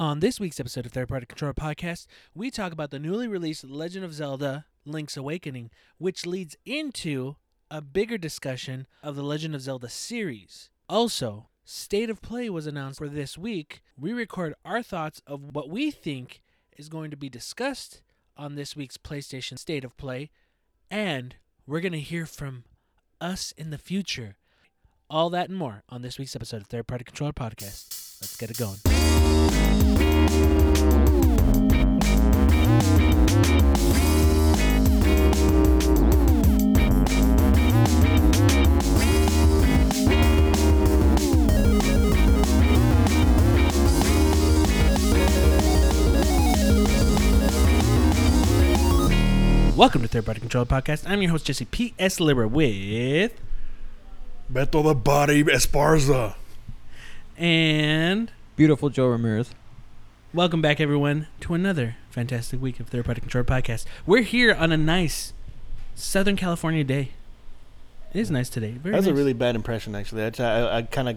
On this week's episode of Third Party Controller Podcast, we talk about the newly released Legend of Zelda Link's Awakening, which leads into a bigger discussion of the Legend of Zelda series. Also, State of Play was announced for this week. We record our thoughts of what we think is going to be discussed on this week's PlayStation State of Play, and we're going to hear from us in the future. All that and more on this week's episode of Third Party Controller Podcast. Let's get it going. Welcome to Third Party Controller Podcast. I'm your host, Jesse P.S. Libera, with. Beto the Body Esparza. And. Beautiful Joe Ramirez. Welcome back, everyone, to another fantastic week of Third Party Controller Podcast. We're here on a nice Southern California day. It is nice today. Very That was a really bad impression, actually. I, I, I kind of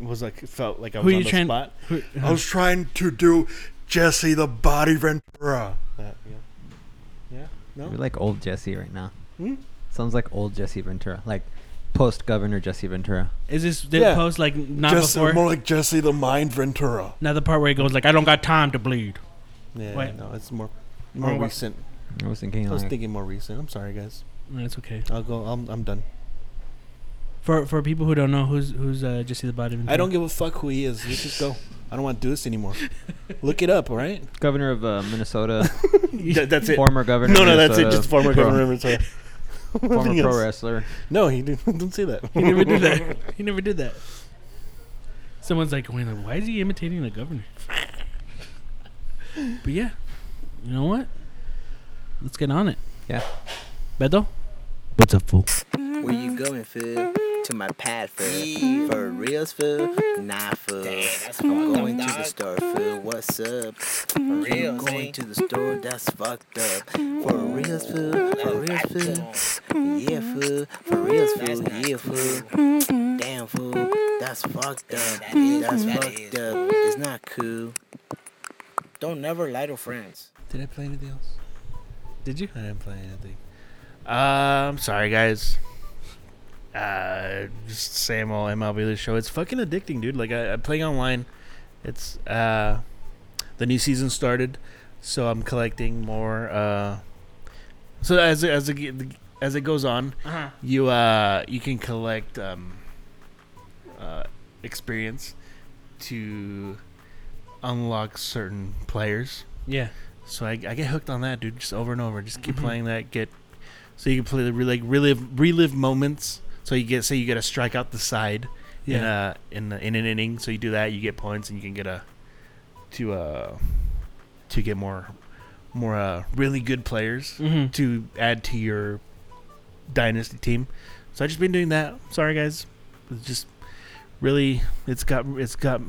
was like, felt like I Who was are on you the trying- spot. Who- I was trying to do Jesse the Body Ventura. That, yeah. Yeah? No? You're like old Jesse right now. Hmm? Sounds like old Jesse Ventura, like post Governor Jesse Ventura. Is this the Yeah. post like not Jesse, before? more like Jesse the Mind Ventura. not the part where he goes like, "I don't got time to bleed." Yeah, Wait. no, it's more more More what? recent. I was thinking I was like thinking more recent. I'm sorry, guys. That's okay. I'll go. I'm, I'm done. For for people who don't know who's who's uh, Jesse the Body. Ventura, I don't give a fuck who he is. Let's just go. I don't want to do this anymore. Look it up, all right? Governor of uh, Minnesota, That- that's it. former governor. No, of no, that's it. Minnesota, Just former pro- governor of Minnesota. former pro else. wrestler. No, he didn't. Don't say that. He never did that. He never did that. Someone's like, "Wait, why is he imitating the governor?" but yeah, you know what? Let's get on it. Yeah. Beto, what's up, fool? Where you going, fool? To my pad, fool. For reals, fool? Nah, fool. I'm going to the store, fool. What's up? For I'm going to the store, that's fucked up. For reals, food, For reals, fool? Yeah, food. For reals, food, Yeah, fool. Damn, food, That's fucked up. That's fucked up. It's not cool. Don't never lie to friends. Did I play anything else? Did you? I didn't play anything. Uh, I'm sorry, guys. Uh, just same old MLB the show. It's fucking addicting, dude. Like I, I'm playing online. It's uh, the new season started, so I'm collecting more. Uh, so as it- as it, as it goes on, Uh-huh. you uh you can collect um uh experience to unlock certain players. Yeah. So I, I get hooked on that, dude. Just over and over. Just keep Mhm. playing that. Get so you can play the like relive relive moments. So you get say you get a strike out the side in a in a, in an inning. So you do that, you get points, and you can get a to uh to get more more uh really good players Mm-hmm. to add to your dynasty team. So I just been doing that. Sorry guys, it's just really it's got it's got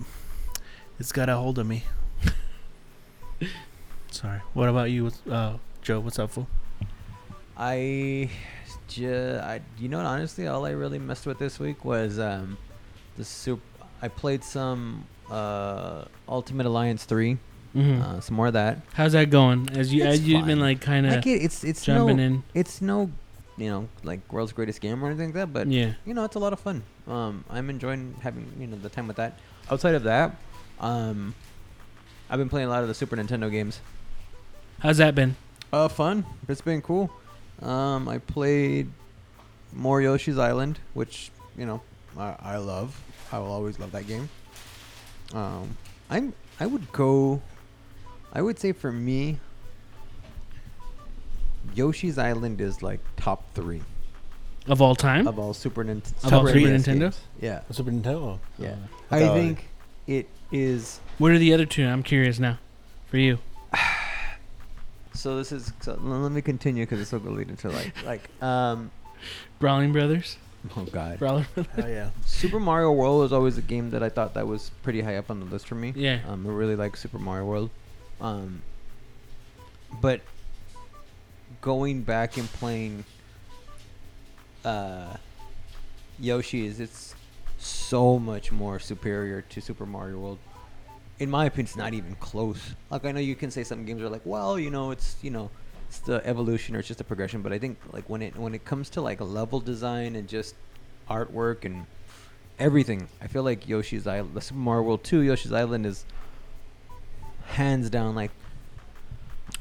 it's got a hold of me. Sorry. What about you, uh, Joe? What's up, fool? I, ju- I, you know, what, honestly, all I really messed with this week was um, the soup. I played some uh, Ultimate Alliance three, Mm-hmm. uh, some more of that. How's that going? As you It's as you've been like kind I of get it's it's jumping no, in. it's no, you know, like world's greatest game or anything like that, but yeah. you know, it's a lot of fun. Um, I'm enjoying having you know the time with that. Outside of that, um, I've been playing a lot of the Super Nintendo games. How's that been? Uh, fun. It's been cool. Um, I played more Yoshi's Island, which you know I, I love. I will always love that game. Um, I'm I would go. I would say for me, Yoshi's Island is like top three Of all time? of all Super, Nin- Of all Super Nintendo? games. Yeah, Super Nintendo. yeah. I I think it is. What are the other two? I'm curious now. For you. So this is. So let me continue because it's so going to lead into like like um. Brawling Brothers? Oh God. Brawler Brothers? Oh yeah. Super Mario World was always a game that I thought that was pretty high up on the list for me. Yeah. Um, I really like Super Mario World. Um, but going back and playing uh, Yoshi's, it's so much more superior to Super Mario World. In my opinion, it's not even close. Like I know you can say some games are like, well, you know, it's you know, it's the evolution or it's just a progression. But I think like when it when it comes to like a level design and just artwork and everything, I feel like Yoshi's Island, the Super Mario World 2, Yoshi's Island is hands down like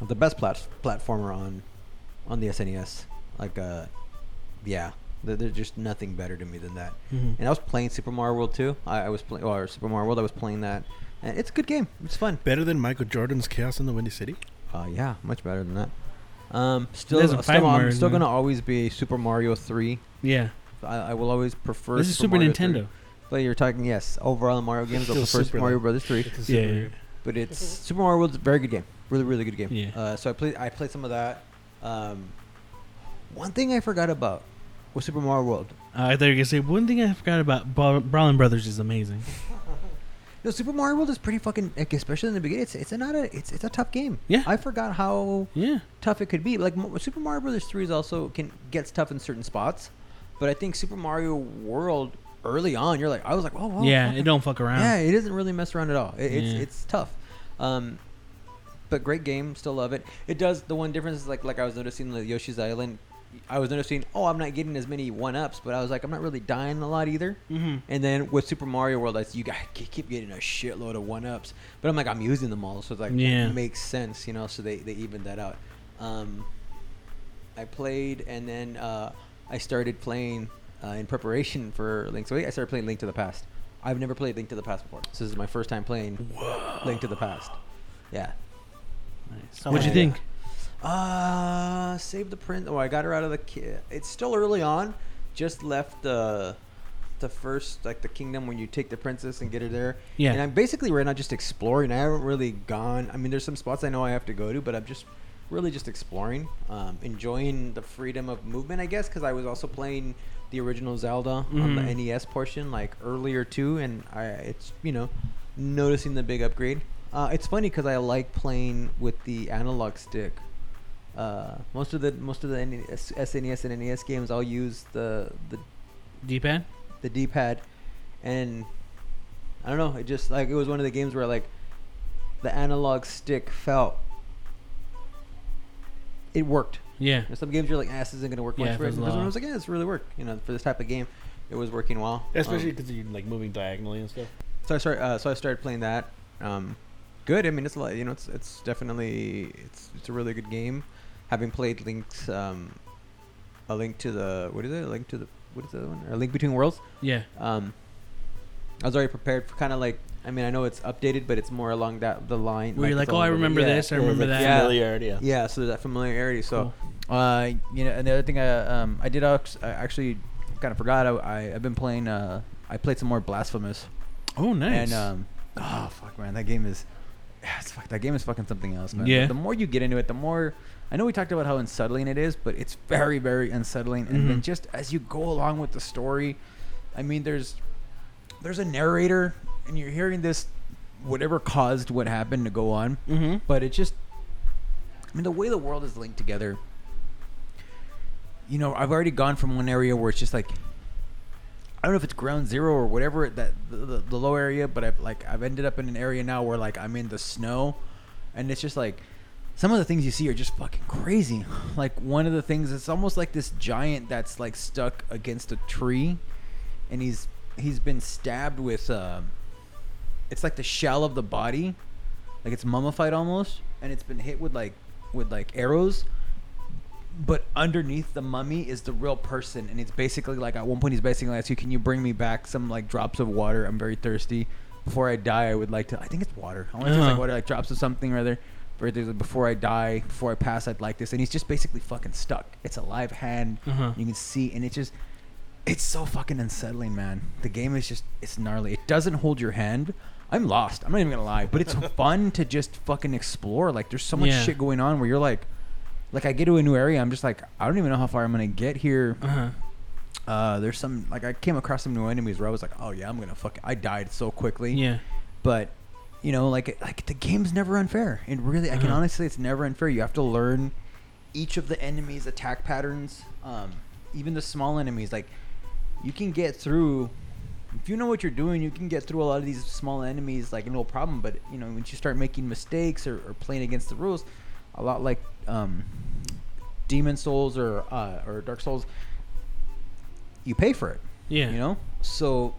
the best plat- platformer on on the SNES. Like uh, yeah, there's just nothing better to me than that. Mhm. And I was playing Super Mario World 2. I, I was playing or Super Mario World. I was playing that, and it's a good game. It's fun. Better than Michael Jordan's Chaos in the Windy City. Uh, yeah, much better than that. Um, still, doesn't fight still I'm Mario, still man. gonna always be Super Mario 3. Yeah. I, I will always prefer. This is Super Mario 3. Nintendo. But you're talking yes, overall in Mario games, I'll Still prefer Super, Super Mario. Brothers 3. It's Yeah, super- yeah. But it's Super Mario World's a very good game. Really, really good game. Yeah. Uh, so I played. I played some of that. Um, one thing I forgot about was Super Mario World. Uh, I thought you were gonna say one thing I forgot about Bra- Brawlin' Brothers is amazing. No, Super Mario World is pretty fucking like, especially in the beginning. It's it's a not a it's it's a tough game. Yeah. I forgot how Yeah. tough it could be. Like Mo- Super Mario Brothers three is also can gets tough in certain spots, but I think Super Mario World early on, you're like I was like oh, yeah. fucking- It don't fuck around. yeah, it doesn't really mess around at all. It, it's Yeah. it's tough. Um, but great game, still love it. It does the one difference is like like I was noticing the Yoshi's Island. I was noticing, oh, I'm not getting as many one ups, but I was like, I'm not really dying a lot either. Mm-hmm. And then with Super Mario World, I you got keep getting a shitload of one ups, but I'm like I'm using them all, so it's like Yeah. it makes sense, you know. So they they evened that out. Um, I played, and then uh, I started playing uh, in preparation for Link's Away. I started playing Link to the Past. I've never played Link to the Past before. So this is my first time playing Link to the Past. Yeah. Nice. What'd you Yeah. think? Uh, save the prince. Oh, I got her out of the. Ki- it's still early on. Just left the the first like the kingdom when you take the princess and get her there. Yeah. And I'm basically right now just exploring. I haven't really gone. I mean, there's some spots I know I have to go to, but I'm just really just exploring, um, enjoying the freedom of movement. I guess because I was also playing the original Zelda on the Mhm. NES portion like earlier too, and I it's you know noticing the big upgrade. Uh, it's funny because I like playing with the analog stick. Uh, most of the most of the NES, SNES and NES games, I'll use the the D-pad. the D-pad, and I don't know. It just like it was one of the games where like the analog stick felt it worked. Yeah. There's some games you're like, ah, this isn't gonna work Yeah, much for it. And This one. I was like, yeah, this really worked. You know, for this type of game, it was working well. Especially Um, because you're like moving diagonally and stuff. so I started. Uh, so I started playing that. Um, good. I mean, it's a lot. You know, it's it's definitely it's it's a really good game. Having played Link's um, a link to the what is it? A link to the what is the other one? A link between worlds. Yeah. Um, I was already prepared for kind of like. I mean, I know it's updated, but it's more along that the line. Where you're like, oh, I remember yeah, this. I remember that. Yeah. Familiarity. Yeah. Yeah, so that familiarity. So Uh, you know, and the other thing I um I did act- I actually kind of forgot. I, I I've been playing. Uh, I played some more Blasphemous. Oh, nice. And um, oh fuck, man, that game is. Yeah, it's fuck, that game is fucking something else, man. Yeah. The more you get into it, the more. I know we talked about how unsettling it is, but it's very, very unsettling. And then Mhm. just as you go along with the story, I mean, there's there's a narrator, and you're hearing this, whatever caused what happened to go on, mm-hmm. but it just i mean the way the world is linked together you know i've already gone from one area where it's just like i don't know if it's ground zero or whatever that the, the, the low area but i've like i've ended up in an area now where like i'm in the snow and it's just like some of the things you see are just fucking crazy. Like one of the things it's almost like this giant that's like stuck against a tree and he's he's been stabbed with uh it's like the shell of the body. Like it's mummified almost and it's been hit with like with like arrows. But underneath the mummy is the real person and it's basically like at one point he's basically like you can you bring me back some like drops of water? I'm very thirsty. Before i die i would like to i think it's water. I want to Uh-huh. like water like drops of something or other There's like, before i die before i pass i'd like this. And he's just basically fucking stuck. It's a live hand. Uh-huh. you can see and it just it's so fucking unsettling man. The game is just it's gnarly. It doesn't hold your hand. I'm lost. I'm not even gonna lie. But it's fun to just fucking explore. Like there's so much Yeah. shit going on where you're like like i get to a new area. I'm just like i don't even know how far i'm gonna get here. Uh-huh. uh there's some like i came across some new enemies where i was like oh yeah i'm gonna fuck i died so quickly. Yeah. but you know like like the game's never unfair and really i can Uh-huh. honestly it's never unfair you have to learn each of the enemies attack patterns um even the small enemies like you can get through if you know what you're doing, you can get through a lot of these small enemies like no problem. But you know, once you start making mistakes or, or playing against the rules, a lot like um, Demon Souls or uh, or Dark Souls, you pay for it. Yeah. You know, so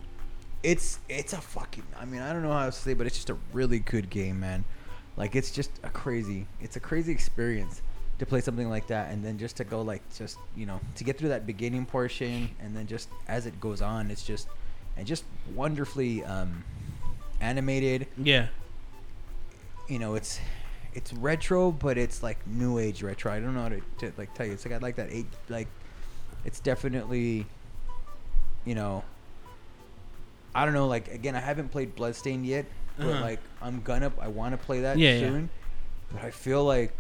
it's it's a fucking. I mean, I don't know how to say, but it's just a really good game, man. Like it's just a crazy. It's a crazy experience to play something like that, and then just to go like just you know to get through that beginning portion, and then just as it goes on, it's just and just wonderfully um, animated. Yeah. You know, it's it's retro, but it's like new age retro. I don't know how to, to like tell you. It's like I like that eight like. It's definitely, you know. I don't know. Like again, I haven't played Bloodstained yet, but Uh-huh. like I'm gonna. I want to play that Yeah, yeah. soon. But I feel like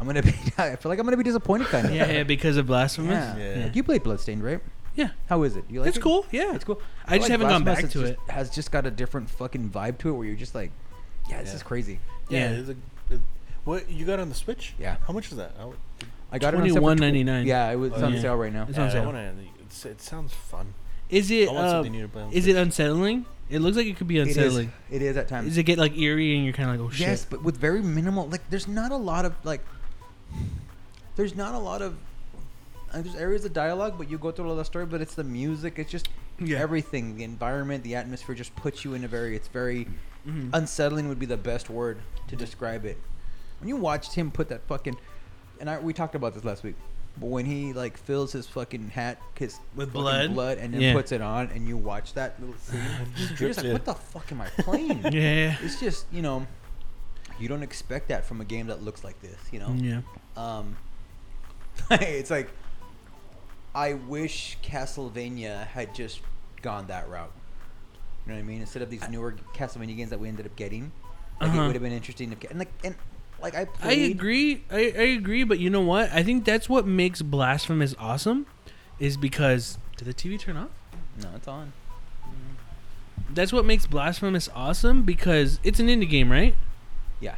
I'm gonna be. I feel like I'm gonna be disappointed, kind of. Yeah, yeah, because of blasphemous. Yeah. Yeah. You played Bloodstained, right? Yeah. How is it? You like It's it? cool. Yeah. It's cool. I just haven't gone Blasphemous back to just- it. Has just got a different fucking vibe to it, where you're just like, yeah, this Yeah. is crazy. Yeah. Yeah. it's a- it- what you got on the Switch? Yeah. How much is that? I, I got it on sale for tw- $21.99. Yeah, it was it's Oh, on yeah. sale right now. It's on sale. it sounds fun. Is it? I want Uh, something new to play on is Switch. it unsettling? It looks like it could be It is. unsettling. It is at times. Does it get like eerie and you're kind of like, oh shit? Yes, but with very minimal. Like, there's not a lot of like. There's not a lot of. Uh, there's areas of dialogue, but you go through a lot of story. But it's the music. It's just Yeah. everything. The environment, the atmosphere, just puts you in a very. It's very Mhm. unsettling. Would be the best word to describe it. When you watched him put that fucking, and I we talked about this last week. But when he like fills his fucking hat his With blood? blood, and then Yeah. puts it on, and you watch that little scene, you're just like, Yeah. "What the fuck am I playing?" yeah. it's just you know you don't expect that from a game that looks like this you know Yeah. um it's like i wish castlevania had just gone that route you know what i mean instead of these newer castlevania games that we ended up getting like Uh-huh. it would have been interesting to get and like and like i I agree. I, I agree, but you know what? I think that's what makes Blasphemous awesome, is because did the TV turn off? no it's on That's what makes Blasphemous awesome because it's an indie game, right? yeah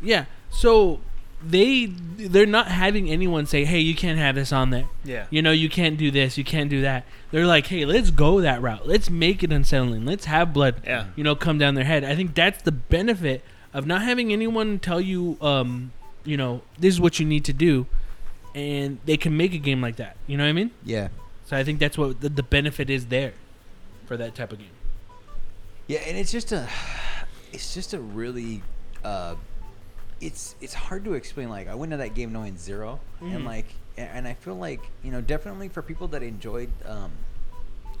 Yeah. So they they're not having anyone say, "Hey, you can't have this on there." Yeah. You know, you can't do this, you can't do that. They're like, "Hey, let's go that route. Let's make it unsettling. Let's have blood, Yeah. you know, come down their head." I think that's the benefit of not having anyone tell you, um, you know, this is what you need to do, and they can make a game like that. You know what I mean? yeah So I think that's what the, the benefit is there for that type of game. Yeah, and it's just a, it's just a really, uh, it's it's hard to explain. Like I went to that game knowing 0 Mhm. and like, and I feel like you know definitely for people that enjoyed um,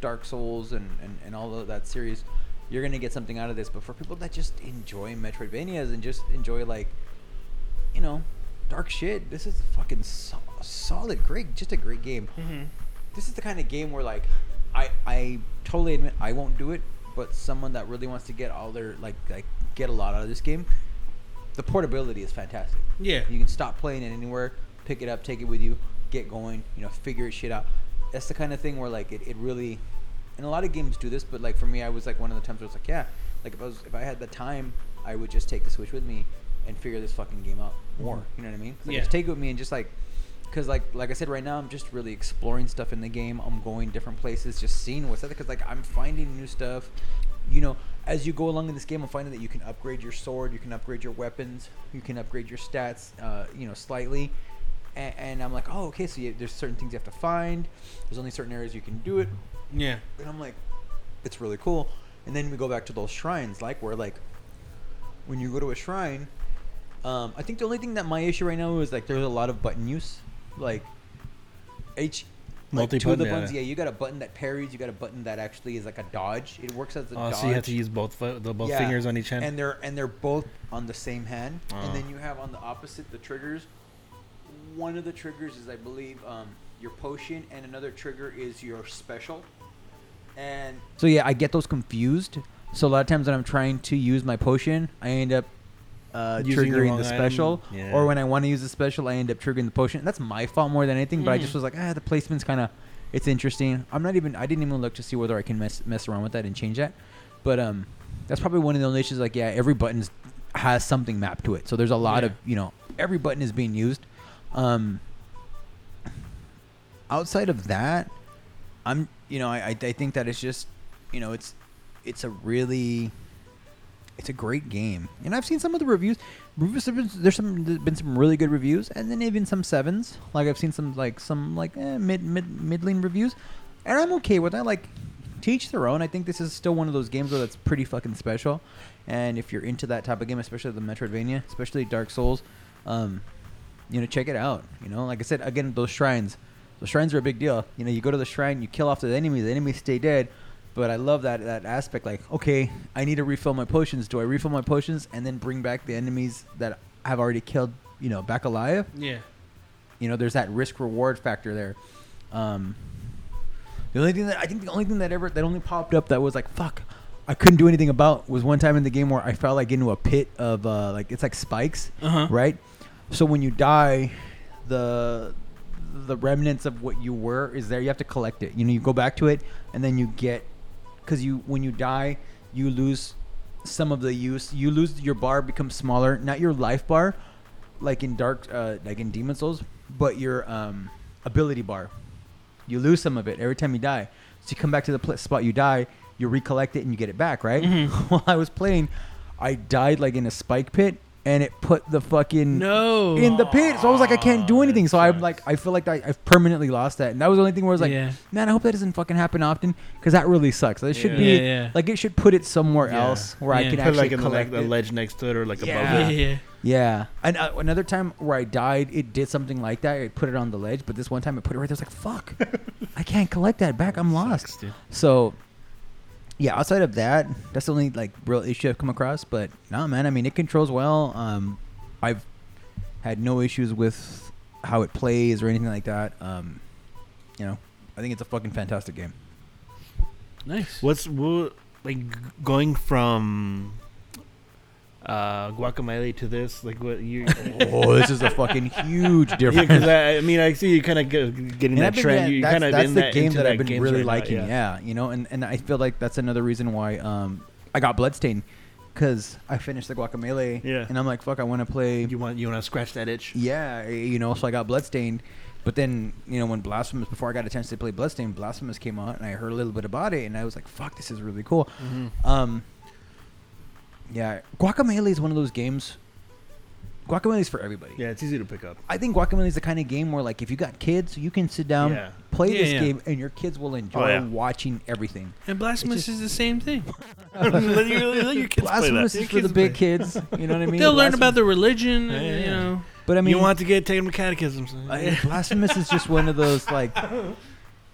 Dark Souls and, and and all of that series, you're gonna get something out of this. But for people that just enjoy Metroidvanias and just enjoy like, you know, dark shit, this is fucking so- solid, great, just a great game Mm-hmm. this is the kind of game where like I I totally admit I won't do it, but someone that really wants to get all their like like get a lot out of this game, the portability is fantastic. Yeah. You can stop playing it anywhere, pick it up, take it with you, get going, you know, figure it shit out. That's the kind of thing where like it, it really and a lot of games do this, but like for me I was like one of the times where it's like, yeah, like if I was if I had the time, I would just take the Switch with me and figure this fucking game out more. You know what I mean? I Yeah. just take it with me and just like because like like I said, right now I'm just really exploring stuff in the game. I'm going different places, just seeing what's out there. Because like I'm finding new stuff. You know, as you go along in this game, I'm finding that you can upgrade your sword, you can upgrade your weapons, you can upgrade your stats. Uh, you know, slightly. And, and I'm like, oh, okay. So you, there's certain things you have to find. There's only certain areas you can do it. Yeah. And I'm like, it's really cool. And then we go back to those shrines, like where like when you go to a shrine, um, I think the only thing that my issue right now is like there's a lot of button use, like H. Like two of the buttons, yeah. You got a button that parries. You got a button that actually is like a dodge. It works as a Oh, dodge. so you have to use both fo- the both Yeah. fingers on each hand. and they're and they're both on the same hand. Oh. And then you have on the opposite the triggers. One of the triggers is, I believe, um, your potion, and another trigger is your special. And so yeah, I get those confused. So a lot of times when I'm trying to use my potion, I end up uh, Using the triggering wrong the item. special, Yeah. or when I want to use the special, I end up triggering the potion. That's my fault more than anything. But I just Mhm. was like, ah, the placement's kind of, it's interesting. I'm not even, I didn't even look to see whether I can mess mess around with that and change that. But um, that's probably one of the only issues. Like, yeah, every button has something mapped to it, so there's a lot Yeah. of you know, every button is being used. Um, outside of that, I'm, you know, I I, think that it's just you know, it's it's a really it's a great game, and I've seen some of the reviews. Reviews have been, there's some there's been some really good reviews, and then even some sevens. Like I've seen some like some like eh, mid mid middling reviews, and I'm okay with that. Like to each their own. I think this is still one of those games where that's pretty fucking special. And if you're into that type of game, especially the Metroidvania, especially Dark Souls, um, you know, check it out. You know, like I said, again, those shrines. The shrines are a big deal. You know, you go to the shrine, you kill off the enemy, the enemies stay dead. But I love that that aspect. Like, okay, I need to refill my potions. Do I refill my potions and then bring back the enemies that I've already killed? You know, back alive. Yeah. You know, there's that risk reward factor there. Um, the only thing that I think the only thing that ever that only popped up that was like fuck, I couldn't do anything about was one time in the game where I fell like into a pit of uh, like it's like spikes, Uh huh. right? So when you die, the the remnants of what you were is there. You have to collect it. You know, you go back to it and then you get because you when you die, you lose some of the use. You lose your bar becomes smaller, not your life bar, like in dark, uh, like in Demon Souls, but your um, ability bar. You lose some of it every time you die. So you come back to the pl- spot you die, you recollect it and you get it back, right? Mhm. While I was playing, I died like in a spike pit, and it put the fucking No. in the pit. So I was like, I can't do anything. So I'm like, I feel like I, I've permanently lost that, and that was the only thing where I was like, yeah. man, I hope that doesn't fucking happen often, because that really sucks. It should Yeah. be Yeah, yeah. like it should put it somewhere Yeah. else where I Yeah. can Put actually like in the, like, collect the it. ledge next to it or like Yeah. above Yeah. it. Yeah. Yeah, and uh, another time where I died, it did something like that. It put it on the ledge, but this one time it put it right there. I was like, "Fuck, I can't collect that back. I'm lost." Sucks, dude. So, yeah, outside of that, that's the only like real issue I've come across. But no, man, I mean, it controls well. Um, I've had no issues with how it plays or anything like that. Um, you know, I think it's a fucking fantastic game. Nice. What's what, like going from uh Guacamelee to this? Like what you? oh, this is a fucking huge difference. Yeah, I, I mean, I see you kind of getting And that been- trend. yeah, you kind of that's in the that, game that I've been really right now, liking. yeah. yeah. you know, and, and I feel like that's another reason why um I got Bloodstain because I finished the Guacamelee. Yeah. and I'm like, fuck, I want to play. You want you want to scratch that itch? Yeah, you know, so I got Bloodstained. But then, you know, when Blasphemous, before I got a chance to play Bloodstained, Blasphemous came out, and I heard a little bit about it, and I was like, "Fuck, this is really cool." Mm-hmm. Um, yeah, Guacamelee is one of those games. Guacamelee is for everybody. Yeah, it's easy to pick up. I think Guacamelee is the kind of game where, like, if you got kids, you can sit down, Yeah. play Yeah, this yeah. game, and your kids will enjoy Oh, yeah. watching everything. And Blasphemous just- is the same thing. let, your, let your kids play Blasphemous that. is for the big kids. You know what I mean? They'll learn about the religion. Yeah, and, yeah, You yeah. know. But I mean, you want to get taken to catechism. so- I- Blasphemous is just one of those like.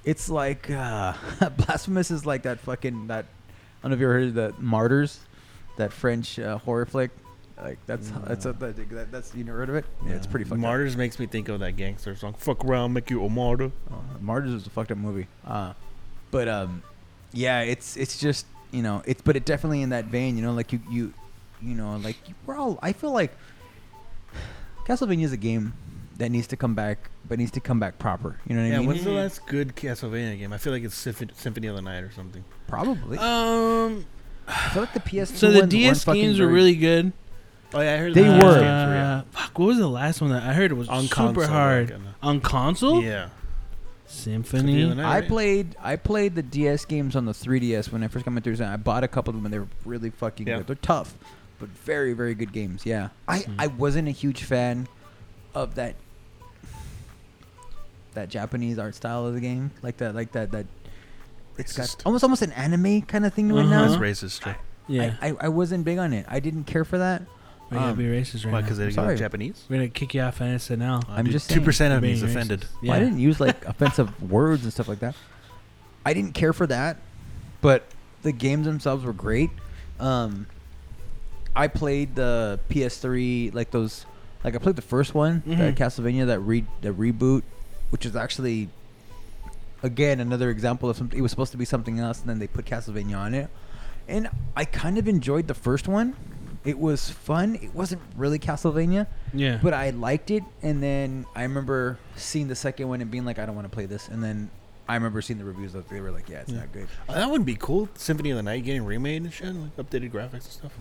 It's like uh, Blasphemous is like that fucking that. I don't know if you ever heard of the Martyrs, that French uh, horror flick. Like that's that's a, that, that, that's you never heard of it? Yeah, it's pretty fucked up. Martyrs makes me think of that gangster song. Fuck around, make you a martyr. Oh, Martyrs was a fucked up movie. Uh, but um, yeah, it's it's just you know it's but it definitely in that vein. You know, like you you you know like we're all. I feel like Castlevania is a game that needs to come back, but needs to come back proper. You know what Yeah, I mean? when's the last good Castlevania game? I feel like it's Symphony, Symphony of the Night or something. Probably. Um. I feel like the PS. So the DS games were really good. Oh yeah, I heard They that. were. Uh, fuck. What was the last one that I heard? It was on super console, hard like, uh, on console. Yeah. Symphony Symphony. of the Night. I right? played I played the DS games on the 3DS when I first got my 3DS. I bought a couple of them and they were really fucking Yeah. good. They're tough, but very very good games. Yeah. I Mhm. I wasn't a huge fan of that that Japanese art style of the game, like that like that that it's got almost almost an anime kind of thing to it Uh-huh. now. That's racist. Right? Yeah. I, I, I wasn't big on it. I didn't care for that. We're gonna um, be racist right Why? now. Because they sorry. are Japanese. We're gonna kick you off on SNL. I'm just two saying. percent of Being me is racist. offended. Yeah. Well, I didn't use like offensive words and stuff like that. I didn't care for that, but the games themselves were great. Um, I played the PS3 like those, like I played the first one, Mhm. that Castlevania, that re the reboot, which is actually again another example of something. It was supposed to be something else, and then they put Castlevania on it, and I kind of enjoyed the first one. It was fun. It wasn't really Castlevania, Yeah. but I liked it, and then I remember seeing the second one and being like, I don't want to play this, and then I remember seeing the reviews that they were like, yeah, it's Yeah. not good. Oh, that would be cool. Symphony of the Night getting remade and shit, like updated graphics and stuff.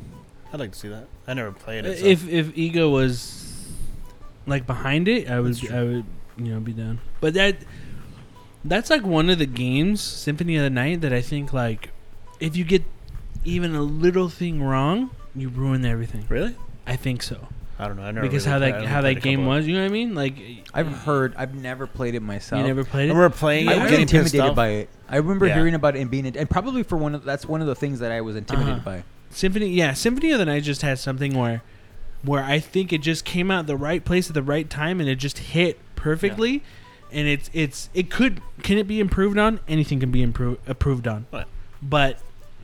I'd like to see that. I never played it. so- if if Iga was like behind it, I would I would you know be down. But that that's like one of the games, Symphony of the Night, that I think like if you get even a little thing wrong, you ruin everything. Really? I think so. I don't know. I never because really how that only how that game was, you know what I mean? Like I've heard. I've never played it myself. you never played it. I it. remember playing I it, was getting intimidated by it. I remember Yeah. hearing about it and being, and probably for one of that's one of the things that I was intimidated Uh-huh. by. Symphony, yeah, Symphony of the Night just has something where, where I think it just came out the right place at the right time and it just hit perfectly, and it's it's it could can it be improved on? Anything can be improved improved on, Right. but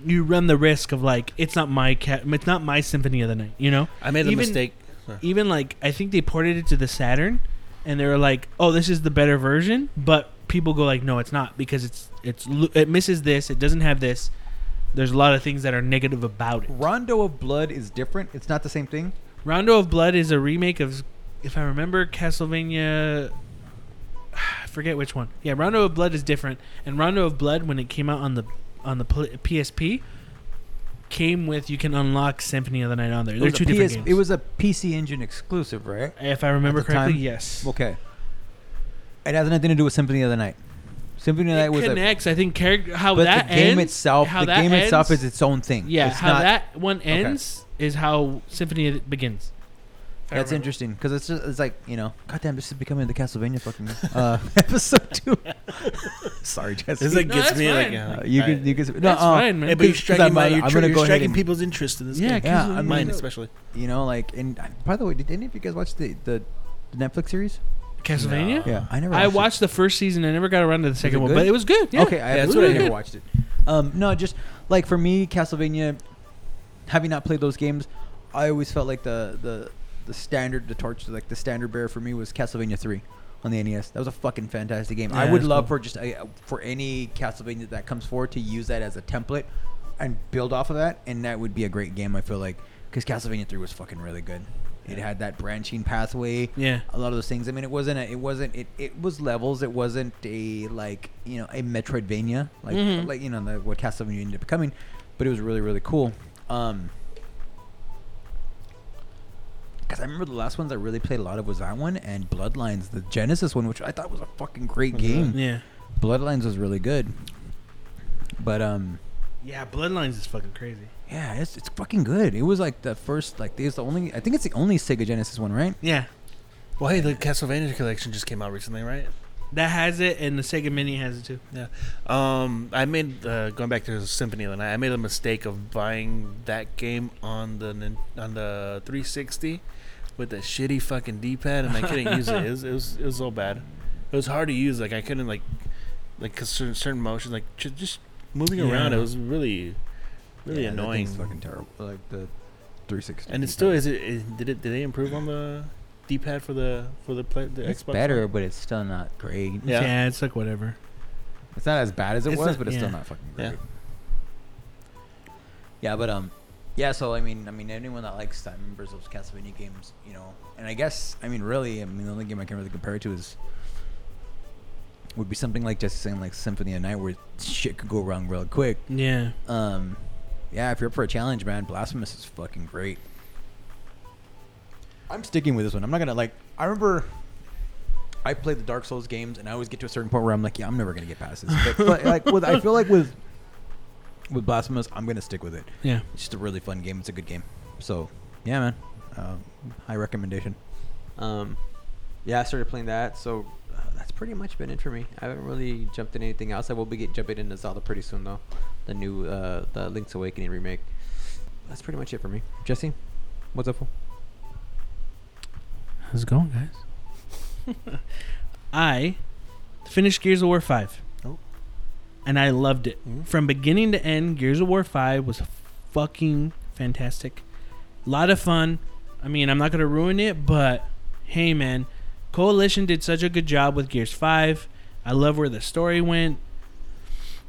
you run the risk of like it's not my cat, it's not my Symphony of the Night, you know. I made a Even- mistake. Even like I think they ported it to the Saturn, and they were like, oh, this is the better version, but people go like, no, it's not because it's it's it misses this, it doesn't have this. There's a lot of things that are negative about it. Rondo of Blood is different. It's not the same thing. Rondo of Blood is a remake of, if I remember, Castlevania. I forget which one. Yeah, Rondo of Blood is different, and Rondo of Blood when it came out on the on the PSP came with you can unlock Symphony of the Night on there. They're two a different games. it was a PC Engine exclusive, right? if I remember correctly, time? yes. Okay. It has nothing to do with Symphony of the Night. Symphony of the Night was a, connects. I think character how but that the game ends, itself, the game itself is its own thing. Yeah, it's how not, that one ends is how Symphony begins. If I That's remember. interesting because it's just it's like you know, goddamn, this is becoming the Castlevania fucking uh, episode two. Sorry, Jesse. This like No, gets that's me like, fine. yeah, Uh, like, you I- can you can no, That's uh, fine, man. Hey, but you're Because striking I'm, my, uh, you're, I'm tr- gonna you're go ahead striking and- people's interest in this Yeah, game. Yeah, Castlevania- I mean, Mine look, especially. You know, like and uh, by the way, did any of you guys watch the the, the Netflix series? Castlevania. No. Yeah, I never. I it. watched the first season. I never got around to the second it one, good? but it was good. Yeah. Okay, I, Yeah, that's that's what what I I never heard. watched it. Um, no, just like for me, Castlevania, having not played those games, I always felt like the the the standard, the torch, like the standard bearer for me was Castlevania three on the NES. That was a fucking fantastic game. I would love cool. for just a, for any Castlevania that comes forward to use that as a template and build off of that, and that would be a great game. I feel like because Castlevania three was fucking really good. It had that branching pathway Yeah. a lot of those things. I mean, it wasn't. A, it wasn't. It, it was levels. It wasn't a like you know a Metroidvania like Mhm. like you know the, what Castlevania ended up becoming, but it was really really cool. Um, because I remember the last ones I really played a lot of was that one and Bloodlines, the Genesis one, which I thought was a fucking great game. Yeah. Bloodlines was really good, but um. Yeah. Bloodlines is fucking crazy. Yeah, it's, it's fucking good. It was like the first, like, it's the only, I think it's the only Sega Genesis one, right? Yeah. Well, hey, the Castlevania collection just came out recently, right? That has it, and the Sega Mini has it too. Yeah. Um, I made uh, going back to Symphony of the Night. I made a mistake of buying that game on the nin- on the 360 with the shitty fucking D-pad, and I couldn't use it. It was, it was it was so bad. It was hard to use. Like I couldn't like like 'cause certain certain motions, like ju- just moving around. It was really really Yeah, annoying. thing's fucking terrible. Like the 360. And it still is. It, it did it? Did they improve on the D-pad for the for the play the It's Xbox? better, One? but it's still not great. Yeah. Yeah. it's like whatever. It's not as bad as it It's was, not- but it's still not fucking Yeah. great. Yeah. but um, yeah. So I mean, I mean, anyone that likes that remembers those Castlevania games, you know, and I guess I mean, really, I mean, the only game I can really compare it to is would be something like just saying like Symphony of the Night, where shit could go wrong real quick. Yeah. Um, yeah, if you're up for a challenge, man, Blasphemous is fucking great. I'm sticking with this one. I'm not gonna like. I remember I played the Dark Souls games, and I always get to a certain point where I'm like, yeah, I'm never gonna get past this. But, but like, with I feel like with with Blasphemous, I'm gonna stick with it. Yeah. It's just a really fun game. It's a good game. So yeah, man, uh, high recommendation. Um, yeah, I started playing that, so uh, that's pretty much been it for me. I haven't really jumped in anything else. I will be get, jumping into Zelda pretty soon, though. The new, uh, the Link's Awakening remake. That's pretty much it for me. Jesse, what's up, fool? How's it going, guys? I finished Gears of War 5. And I loved it. Mhm. From beginning to end, Gears of War 5 was fucking fantastic. A lot of fun. I mean, I'm not going to ruin it, but hey, man. Coalition did such a good job with Gears 5. I love where the story went.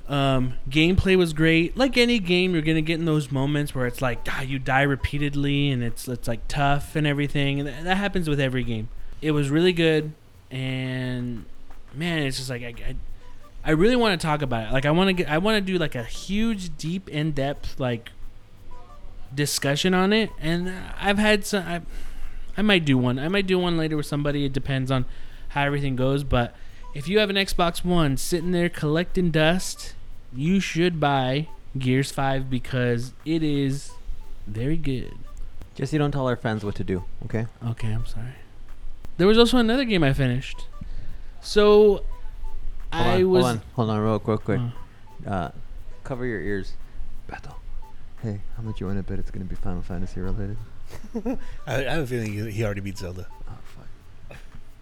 Um, gameplay was great. Like any game, you're gonna get in those moments where it's like, ah, you die repeatedly, and it's it's like tough and everything, and that, that happens with every game. It was really good, and man, it's just like I, I, I really want to talk about it. Like I want to get, I want to do like a huge, deep, in depth like discussion on it, and I've had some. I, I might do one. I might do one later with somebody. It depends on how everything goes, but if you have an Xbox One sitting there collecting dust, you should buy Gears 5 because it is very good. Jesse, don't tell our fans what to do, okay? Okay, I'm sorry. There was also another game I finished. So Hold I on, was hold on, hold on, real quick, quick. Uh, Uh, cover your ears. Beto. Hey, how much you want to bet it's gonna be Final Fantasy related? I, I have a feeling he, he already beat Zelda. Oh fuck.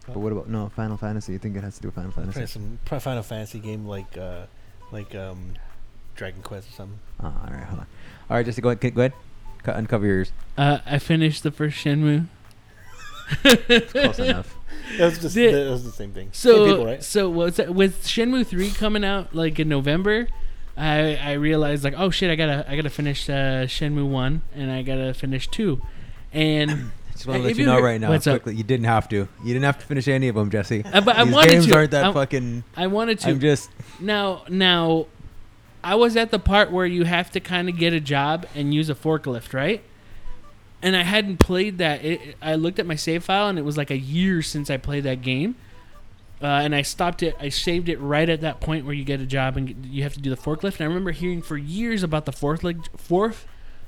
But what about no Final Fantasy? You think it has to do with Final Probably Fantasy? some probably Final Fantasy game like uh, like um, Dragon Quest or something. Oh, all right, hold on. All right, Jesse, go ahead. Go ahead. Cut, uncover your ears. uh, I finished the first Shenmue. It's close enough. That was just The- that was the same thing. So same people, right? so what's that, with Shenmue three coming out like in November? I I realized like oh shit I gotta I gotta finish uh, Shenmue one and I gotta finish two, and Just want Hey, to let you you know hear- right now, what's up? quickly. You didn't have to. You didn't have to finish any of them, Jesse. uh, but I wanted games to. aren't that I, fucking. I wanted to. I'm just. Now, now, I was at the part where you have to kind of get a job and use a forklift, right? And I hadn't played that. It, I looked at my save file, and it was like a year since I played that game. Uh, and I stopped it. I saved it right at that point where you get a job and you have to do the forklift. And I remember hearing for years about the forklift, fork,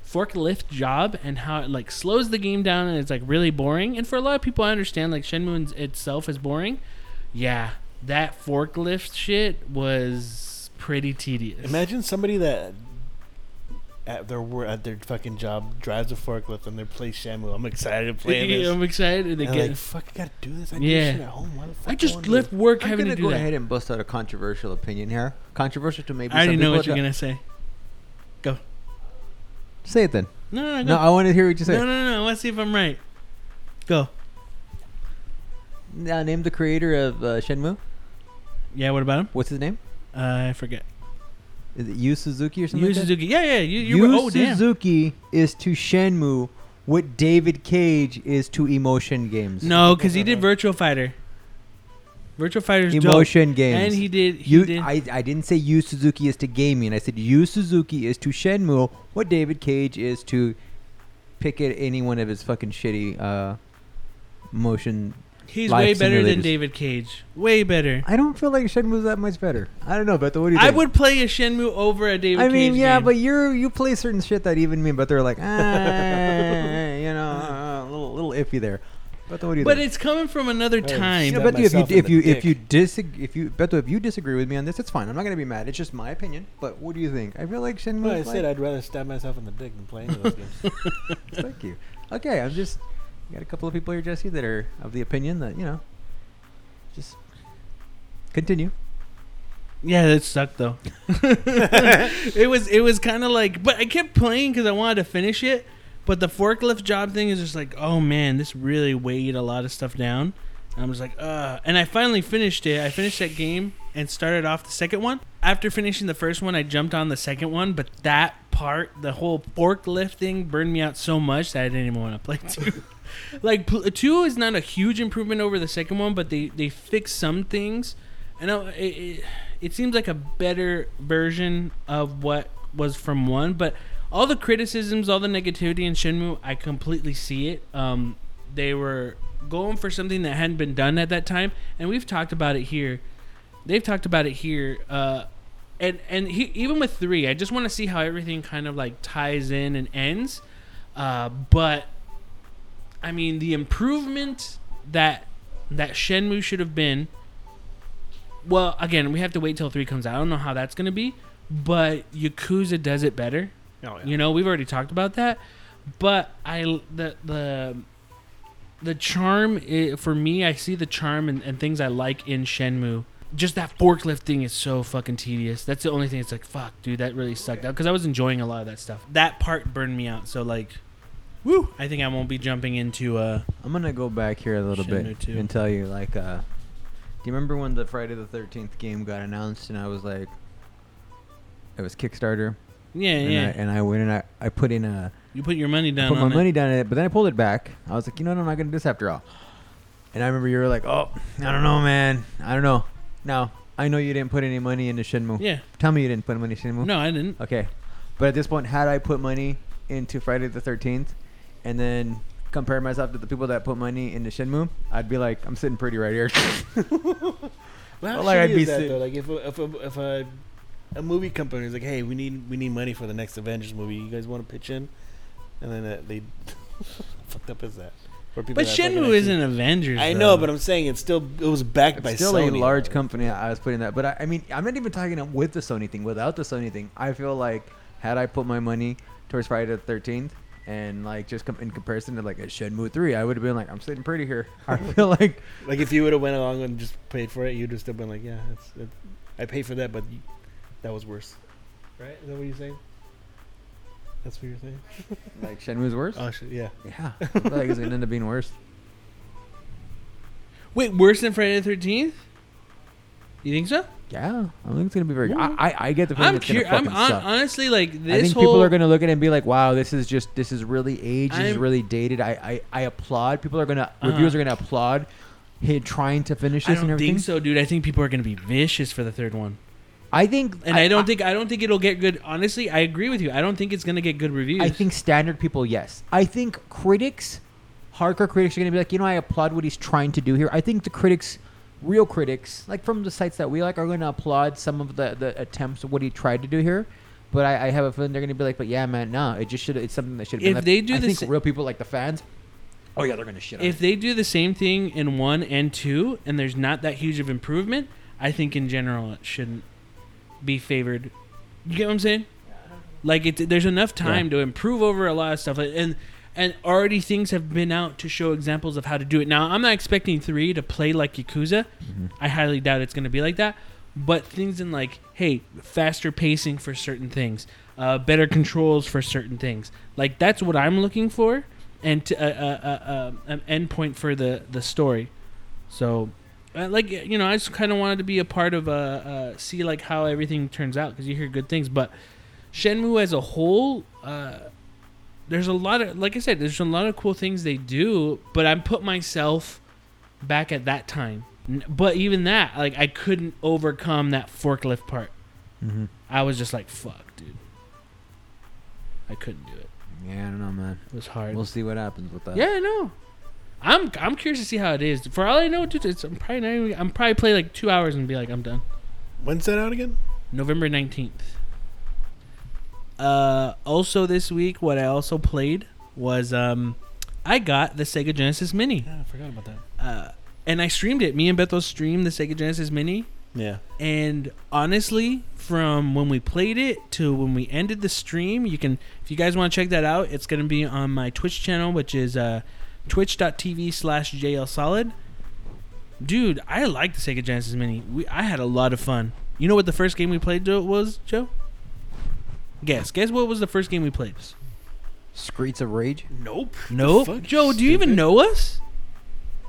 forklift job and how it like slows the game down and it's like really boring. And for a lot of people, I understand like Shenmue itself is boring. Yeah, that forklift shit was pretty tedious. Imagine somebody that at their wor- at their fucking job drives a forklift and they play Shenmue. I'm excited to play this. I'm excited. to And get. like, fuck, I gotta do this. I do Yeah. shit at home. Why the fuck I just wanna do left work I'm having gonna do go that. ahead and bust out a controversial opinion here. Controversial to maybe. I already some know what you're that- gonna say. Go. Say it then. No, no, no. No, I want to hear what you say. no, no, no. Let's see if I'm right. Go. Uh, name the creator of uh, Shenmue. Yeah. What about him? What's his name? Uh, I forget. Is it Yu Suzuki or something? Yu like? Suzuki. Yeah, yeah. You, you Yu were. Oh, damn. Suzuki is to Shenmue what David Cage is to Emotion Games. No, because he did Virtual Fighter. Virtual Fighter's dope. Emotion Games. And he did. He You, did. I, I didn't say Yu Suzuki is to gaming. I said Yu Suzuki is to Shenmue what David Cage is to pick at any one of his fucking shitty uh, motion. He's life way better than simulators. David Cage. Way better. I don't feel like Shenmue's that much better. I don't know, Beto. What do you I would play a Shenmue over a David I mean, Cage yeah, game. but you're you play certain shit that even me, but they're like, ah, you know, uh, a little little iffy there. Beto, what do you But think? it's coming from another Hey, time. Yeah, Beto, if you myself in if the you if you disagree if you Beto, if you disagree with me on this, it's fine. I'm not gonna be mad. It's just my opinion. But what do you think? I feel like Shenmue. Well, I said I'd rather stab myself in the dick than play any of those games. Thank you. Okay, I'm just got a couple of people here, Jesse, that are of the opinion that you know, just continue. Yeah, that sucked though. it was it was kind of like, but I kept playing because I wanted to finish it. But the forklift job thing is just like, oh man, this really weighed a lot of stuff down. And I was like, uh, and I finally finished it. I finished that game and started off the second one. After finishing the first one, I jumped on the second one, but that part, the whole forklift thing, burned me out so much that I didn't even want to play two. like two is not a huge improvement over the second one, but they they fixed some things. I know it, it, it seems like a better version of what was from one, but all the criticisms, all the negativity in Shenmue, I completely see it. Um, they were going for something that hadn't been done at that time, and we've talked about it here. They've talked about it here, uh, and and he, even with three, I just want to see how everything kind of like ties in and ends. Uh, but I mean, the improvement that that Shenmue should have been. Well, again, we have to wait till three comes out. I don't know how that's gonna be, but Yakuza does it better. Oh, yeah. You know, we've already talked about that, but I the the the charm i for me, I see the charm and, and things I like in Shenmue. Just that forklift thing is so fucking tedious. That's the only thing. It's like fuck, dude, that really sucked out because I was enjoying a lot of that stuff. That part burned me out. So like, woo, I think I won't be jumping into uh I'm gonna go back here a little Shenmue bit two. and tell you, like, uh, do you remember when the Friday the Thirteenth game got announced and I was like, it was Kickstarter, yeah and, yeah. I, and I went and I, I put in a you put your money I down put my on money down in it, but then I pulled it back. I was like, you know what, I'm not gonna do this after all. And I remember you were like, oh, I don't know, man, I don't know. Now I know you didn't put any money into Shenmue. Yeah. Tell me you didn't put money into Shenmue. No, I didn't. Okay, but at this point, had I put money into Friday the Thirteenth, and then compare myself to the people that put money into Shenmue, I'd be like, I'm sitting pretty right here. Well, how like, I'd be that, sit- though? Like if a, if a, if a a movie company is like, hey, we need we need money for the next Avengers movie. You guys want to pitch in? And then uh, they fucked up is that? But that Shenmue actually- isn't Avengers. I though. know, but I'm saying it's still it was backed by still Sony. a large company. I was putting that, but I, I mean, I'm not even talking with the Sony thing. Without the Sony thing, I feel like had I put my money towards Friday the 13th and like just com- in comparison to like a Shenmue 3, I would have been like, I'm sitting pretty here. I feel like Like if you would have went along and just paid for it, you'd just have still been like, yeah, it's, it, I paid for that, but you, that was worse. Right? Is that what you're saying? That's what you're saying? like Shenmue's worse. Oh shit, yeah. yeah, I feel like it's gonna end up being worse. Wait, worse than Friday the Thirteenth? You think so? Yeah, I think it's gonna be very. Good. I, I I get the feeling I'm it's gonna curious. I'm fucking on, suck. honestly like this I think whole. people are gonna look at it and be like, "Wow, this is just this is really aged. This is I'm- really dated." I, I I applaud. People are gonna Uh-huh. reviewers are gonna applaud him trying to finish I this and don't everything. think so, dude. I think people are gonna be vicious for the third one, I think, and I, don't think I don't think it'll get good. Honestly, I agree with you. I don't think it's gonna get good reviews. I think standard people, yes. I think critics, hardcore critics, are gonna be like, you know, I applaud what he's trying to do here. I think the critics, real critics, like from the sites that we like, are gonna applaud some of the the attempts of what he tried to do here. But I, I have a feeling they're gonna be like, but yeah, man, no, it just should. It's something that should. If left." they do I the think real people like the fans. Oh yeah, they're gonna shit on if it. they do the same thing in one and two, and there's not that huge of improvement, I think in general it shouldn't be favored. You get what I'm saying? Like it, there's enough time to improve over a lot of stuff, and and already things have been out to show examples of how to do it. Now I'm not expecting three to play like Yakuza. I highly doubt it's going to be like that. But things in like, hey, faster pacing for certain things, uh, better controls for certain things. Like that's what I'm looking for, and to, uh, uh, uh, uh, an endpoint for the the story. So, uh, like you know, I just kind of wanted to be a part of uh, uh see like how everything turns out because you hear good things. But Shenmue as a whole, uh, there's a lot of like I said, there's a lot of cool things they do. But I put myself back at that time. But even that, like I couldn't overcome that forklift part. Mm-hmm. I was just like, fuck, dude. I couldn't do it. Yeah, I don't know, man. It was hard. We'll see what happens with that. Yeah, I know. I'm I'm curious to see how it is. For all I know, dude, it's, I'm probably not even, I'm probably play like two hours and be like, I'm done. When's that out again? November nineteenth. Uh, also this week, what I also played was um, I got the Sega Genesis Mini. Yeah, I forgot about that. Uh, and I streamed it. Me and Beto streamed the Sega Genesis Mini. Yeah. And honestly, from when we played it to when we ended the stream, you can, if you guys want to check that out, it's going to be on my Twitch channel, which is uh, twitch.tv slash JLSolid. Dude, I like the Sega Genesis Mini. We, I had a lot of fun. You know what the first game we played was, Joe? Guess. Guess what was the first game we played? Streets of Rage. Nope. Nope. fuck, Joe, do you even stupid. know us?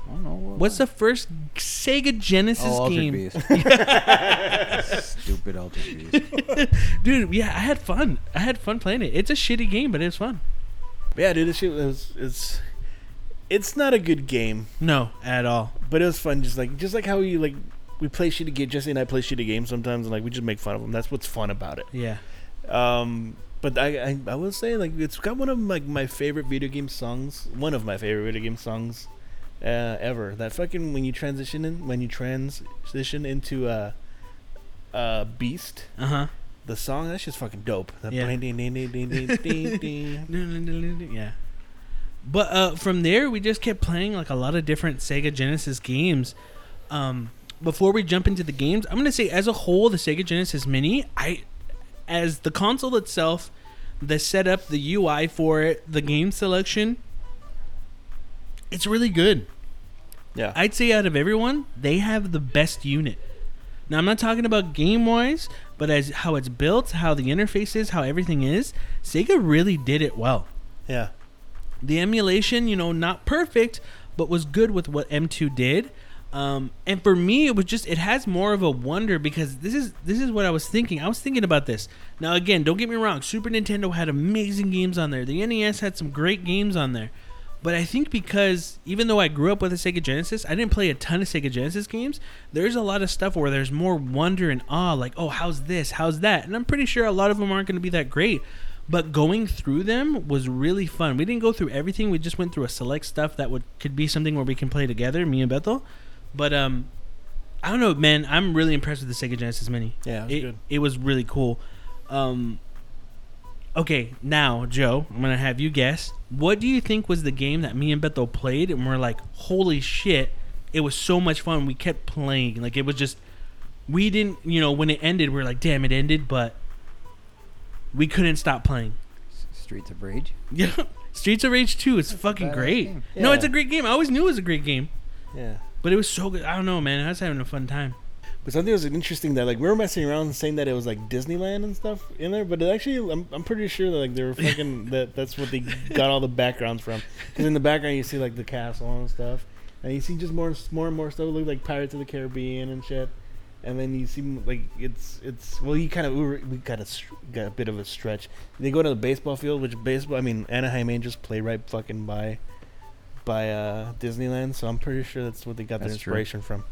I don't know. What's the first Sega Genesis oh, Altered game? Beast. Stupid Altered Beast. Dude, yeah, I had fun. I had fun playing it. It's a shitty game, but it's fun. Yeah, dude, this shit was it's it's not a good game, No, at all. but it was fun. Just like just like how you like we play shitty game. Jesse and I play shitty games sometimes, and like we just make fun of them. That's what's fun about it. Yeah. Um, but I, I I will say like it's got one of like my favorite video game songs. One of my favorite video game songs uh, ever. That fucking when you transition in when you transition into a uh, uh, beast. Uh huh. The song that's just fucking dope. That Yeah. ding, ding, ding, ding, ding, ding, ding. yeah. But uh, from there, we just kept playing like a lot of different Sega Genesis games. Um, before we jump into the games, I'm gonna say as a whole, the Sega Genesis Mini, I, as the console itself, the setup, the UI for it, the game selection, it's really good. Yeah. I'd say out of everyone, they have the best unit. Now I'm not talking about game wise, but as how it's built, how the interface is, how everything is, Sega really did it well. yeah. The emulation, you know, not perfect, but was good with what M2 did. Um, and for me, it was just it has more of a wonder because this is this is what I was thinking. I was thinking about this. Now again, don't get me wrong. Super Nintendo had amazing games on there. The NES had some great games on there. But I think because even though I grew up with a Sega Genesis, I didn't play a ton of Sega Genesis games. There's a lot of stuff where there's more wonder and awe, like, oh, how's this? How's that? And I'm pretty sure a lot of them aren't going to be that great. But going through them was really fun. We didn't go through everything. We just went through a select stuff that would could be something where we can play together, me and Beto. But um, I don't know, man. I'm really impressed with the Sega Genesis Mini. Yeah, it was it, good. it was really cool. Um, okay, now Joe, I'm gonna have you guess. What do you think was the game that me and Beto played, and we're like, holy shit! It was so much fun. We kept playing. Like it was just, we didn't, you know, when it ended, we are like, damn, it ended, but we couldn't stop playing. Streets of Rage. Yeah, Streets of Rage 2 is fucking great. game. No, it's a great game. I always knew it was a great game, Yeah. But it was so good. I don't know, man. I was having a fun time. But something was interesting that like we were messing around saying that it was like Disneyland and stuff in there, but it actually I'm, I'm pretty sure that like they were fucking that that's what they got all the backgrounds from. Because in the background you see like the castle and stuff, and you see just more and more and more stuff look like Pirates of the Caribbean and shit. And then you see like it's it's well you kind of we, were, we got a got a bit of a stretch. They go to the baseball field, which baseball I mean Anaheim Angels play right fucking by by uh Disneyland, so I'm pretty sure that's what they got their That's true. inspiration from.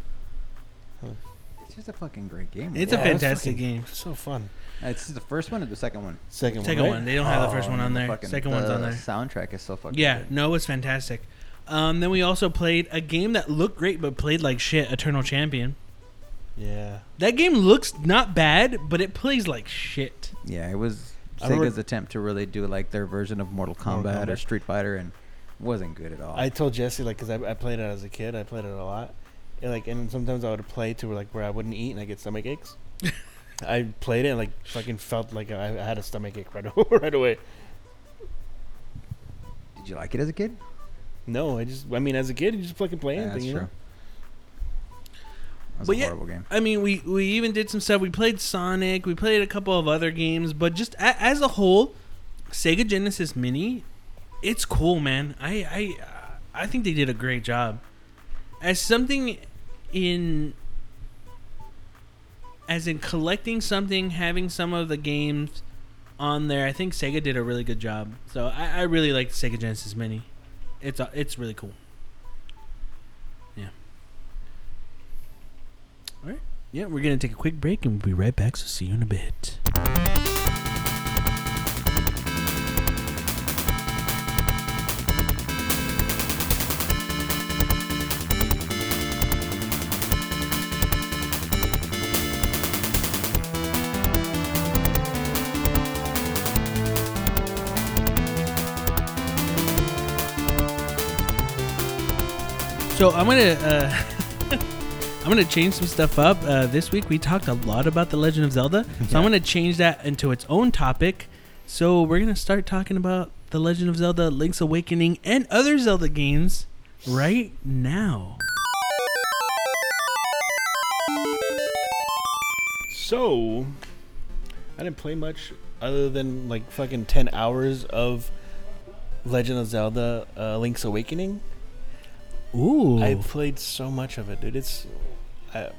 It's just a fucking great game. It's Yeah, a fantastic fucking- game. So fun. Uh, This the first one or the second one? Second, Second one. one. They don't have the first Oh, one on there. fucking- Second one's on the there. Soundtrack is so fucking. Yeah, good. no, it was fantastic. Um, then we also played a game that looked great but played like shit. Eternal Champion. Yeah. That game looks not bad, but it plays like shit. Yeah, it was I remember- Sega's attempt to really do like their version of Mortal Kombat, Mortal or Street Fighter, and it wasn't good at all. I told Jesse like because I, I played it as a kid. I played it a lot. And, like and sometimes I would play to where like where I wouldn't eat and I get stomach aches. I played it and like fucking felt like I, I had a stomach ache right right away. Did you like it as a kid? No, I just I mean as a kid you just fucking play Yeah, anything, that's you know. true. That's But a yeah, horrible game. I mean, we we even did some stuff. We played Sonic. We played a couple of other games, but just a, as a whole, Sega Genesis Mini, it's cool, man. I I I think they did a great job. As something in as in collecting something, having some of the games on there, I think Sega did a really good job. So I, I really like Sega Genesis Mini. It's uh, it's really cool. Yeah. All right. Yeah, we're gonna take a quick break and we'll be right back. So see you in a bit. So I'm gonna uh, I'm gonna change some stuff up. Uh, this week we talked a lot about the Legend of Zelda, so I'm gonna change that into its own topic. So we're gonna start talking about the Legend of Zelda: Link's Awakening and other Zelda games right now. So I didn't play much other than like fucking ten hours of Legend of Zelda: uh, Link's Awakening. Ooh, I played so much of it, dude. It's I,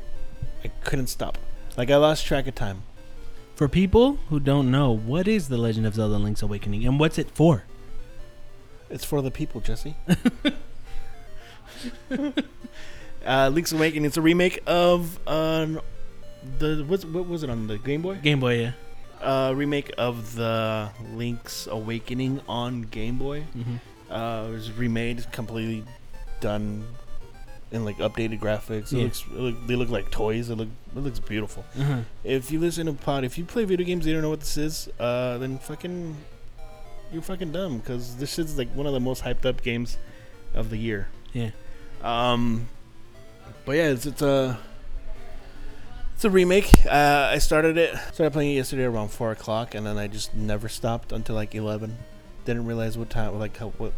I couldn't stop. Like I lost track of time. for people who don't know, what is the Legend of Zelda: Link's Awakening and what's it for? It's for the people, Jesse. uh, Link's Awakening. It's a remake of uh, the what's, what was it on the Game Boy? Game Boy, yeah. Uh, remake of the Link's Awakening on Game Boy. Mm-hmm. Uh, it was remade, completely done in like updated graphics. It Yeah. looks, it look, they look like toys. It look, it looks beautiful. Uh-huh. If you listen to pod, if you play video games, you don't know what this is. Uh, then fucking, you're fucking dumb because this shit's like one of the most hyped up games of the year. Yeah. Um, but yeah, it's it's a it's a remake. Uh, I started it, started playing it yesterday around four o'clock, and then I just never stopped until like eleven. Didn't realize what time, like how what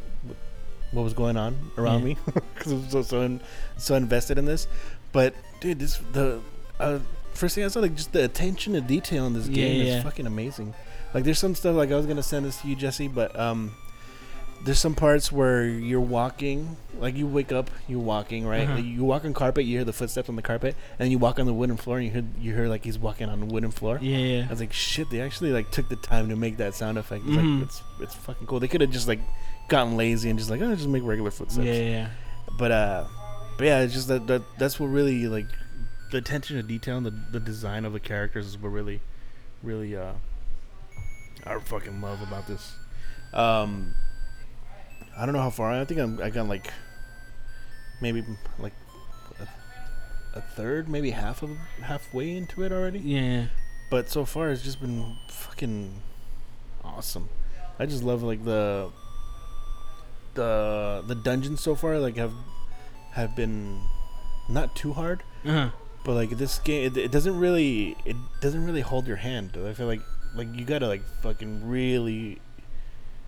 what, was going on around Yeah. me because I was so so, in, so invested in this. But dude, this the uh, first thing I saw like just the attention to detail in this game yeah. is fucking amazing. Like there's some stuff like I was gonna send this to you, Jesse, but um, there's some parts where you're walking, like you wake up, you're walking, right? Uh-huh. Like, you walk on carpet, you hear the footsteps on the carpet, and you walk on the wooden floor, and you hear you hear like he's walking on the wooden floor. Yeah, yeah. I was like, shit, they actually like took the time to make that sound effect. It's Mhm. like it's it's fucking cool. They could have just like gotten lazy and just like, oh, just make regular Yeah, footsteps. yeah, yeah. But uh, but yeah, it's just that, that that's what really like the attention to detail and the the design of the characters is what really, really uh, I fucking love about this. Um, I don't know how far I think I'm. I got like maybe like a, a third, maybe half of halfway into it already. Yeah. But so far, it's just been fucking awesome. I just love like the the the dungeons so far. Like have have been not too hard, Uh huh. but like this game, it, it doesn't really it doesn't really hold your hand. I feel like like you gotta like fucking really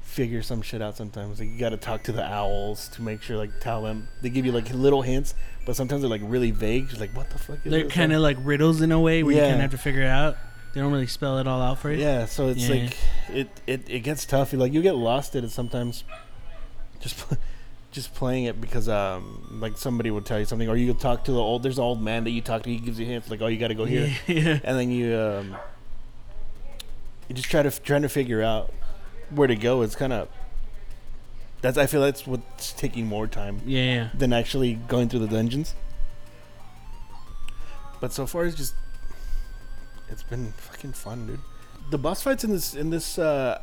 figure some shit out sometimes. Like you gotta talk to the owls to make sure like tell them they give you like little hints, but sometimes they're like really vague. Just like what the fuck is They're kind of like riddles in a way where you kind of have to figure it out. They don't really spell it all out for you. Yeah, so it's Yeah. like it, it it gets tough. Like you get lost in it sometimes. Just just playing it because um like somebody would tell you something, or you talk to the old. There's an old man that you talk to. He gives you hints like, oh, you got to go here, yeah. and then you um you just try to trying to figure out where to go. It's kind of that's I feel that's what's taking more time Yeah. than actually going through the dungeons. But so far, it's just it's been fucking fun, dude. The boss fights in this in this uh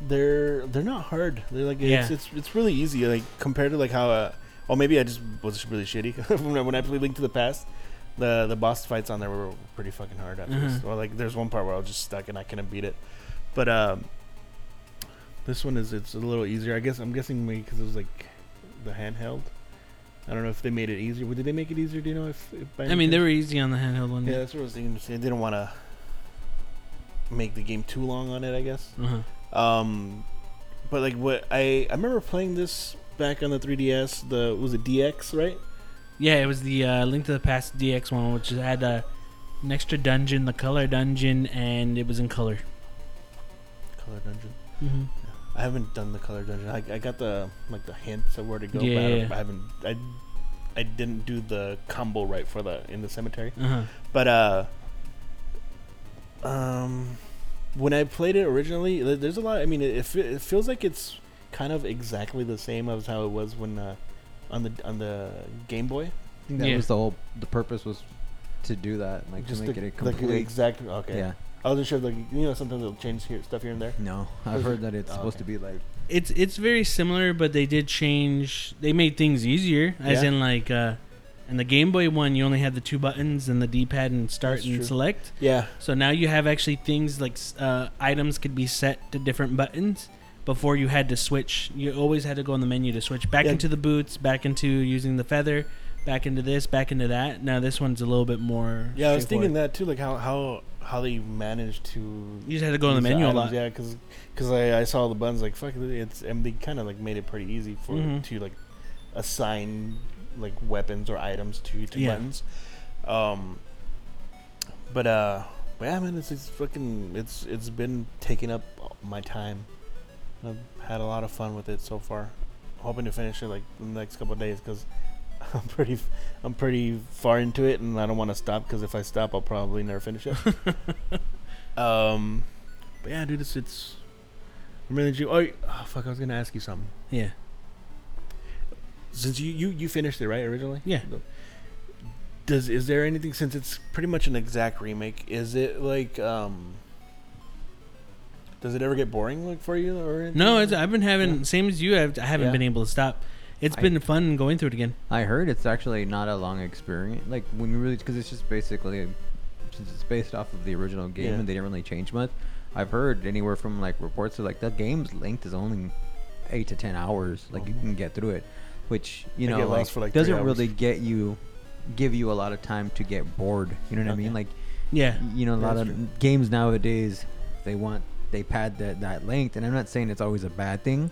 they're they're not hard. They're like it's, Yeah. it's it's really easy. Like compared to like how uh or maybe I just was really shitty when I, when I played Link to the Past. The the boss fights on there were pretty fucking hard at first. Mhm. Or like there's one part where I was just stuck and I couldn't beat it. But um this one is it's a little easier. I guess I'm guessing maybe because it was like the handheld. I don't know if they made it easier. Did they make it easier? Do you know if? if by I mean, they were easy on the handheld one. Yeah, that's what I was thinking. They didn't want to make the game too long on it. I guess. Uh-huh. Um, but like what I I remember playing this back on the 3DS. The was it DX right? Yeah, it was the uh, Link to the Past DX one, which had uh, an extra dungeon, the color dungeon, and it was in color. Color Dungeon. Mm-hmm. I haven't done the color dungeon. I, I got the like the hints of where to go. but I, Yeah. I haven't. I I didn't do the combo right for the in the cemetery. Uh-huh. But uh, um, when I played it originally, there's a lot. I mean, it, it, feels like it's kind of exactly the same as how it was when uh, on the on the Game Boy. I think that Yeah. was the whole the purpose was to do that, like Just to make the, it a like the exact. Okay. Yeah. I wasn't sure. Like you know, sometimes they'll change here stuff here and there. No, I've heard that it's oh, supposed okay. to be like It's it's very similar, but they did change. They made things easier, as Yeah. in like uh, in the Game Boy one, you only had the two buttons and the D-pad and start That's and true. select. Yeah. So now you have actually things like uh, items could be set to different buttons. Before you had to switch, you always had to go in the menu to switch back Yeah. into the boots, back into using the feather, back into this, back into that. Now this one's a little bit more. Yeah, I was thinking that too. Like how how how they managed to. You just had to go in the menu a items, lot. Yeah, because because I, I saw the buttons like fuck it's and they kind of like made it pretty easy for Mhm. to like assign like weapons or items to to Yeah. buttons. Um, but uh, yeah, man, it's it's fucking it's it's been taking up my time. I've had a lot of fun with it so far. Hoping to finish it like in the next couple of days because I'm pretty I'm pretty far into it and I don't want to stop because if I stop I'll probably never finish it. um, but yeah, dude, it's it's I'm really enjoy- oh, oh fuck, I was gonna ask you something. Yeah. Since you you you finished it right originally, Yeah. Does is there anything since it's pretty much an exact remake? Is it like um? Does it ever get boring like for you or anything? No, it's, I've been having Yeah. same as you. I've, I haven't Yeah. been able to stop. It's I- been fun going through it again. I heard it's actually not a long experience. Like when you really, because it's just basically, since it's based off of the original game Yeah. and they didn't really change much. I've heard anywhere from like reports of like the game's length is only eight to ten hours. Like you Mhm. can get through it, which you know like, for, like, doesn't really get you, give you a lot of time to get bored. You know what I mean? Like Yeah. you know a Yeah, lot of true. games nowadays they want they pad that that length and i'm not saying it's always a bad thing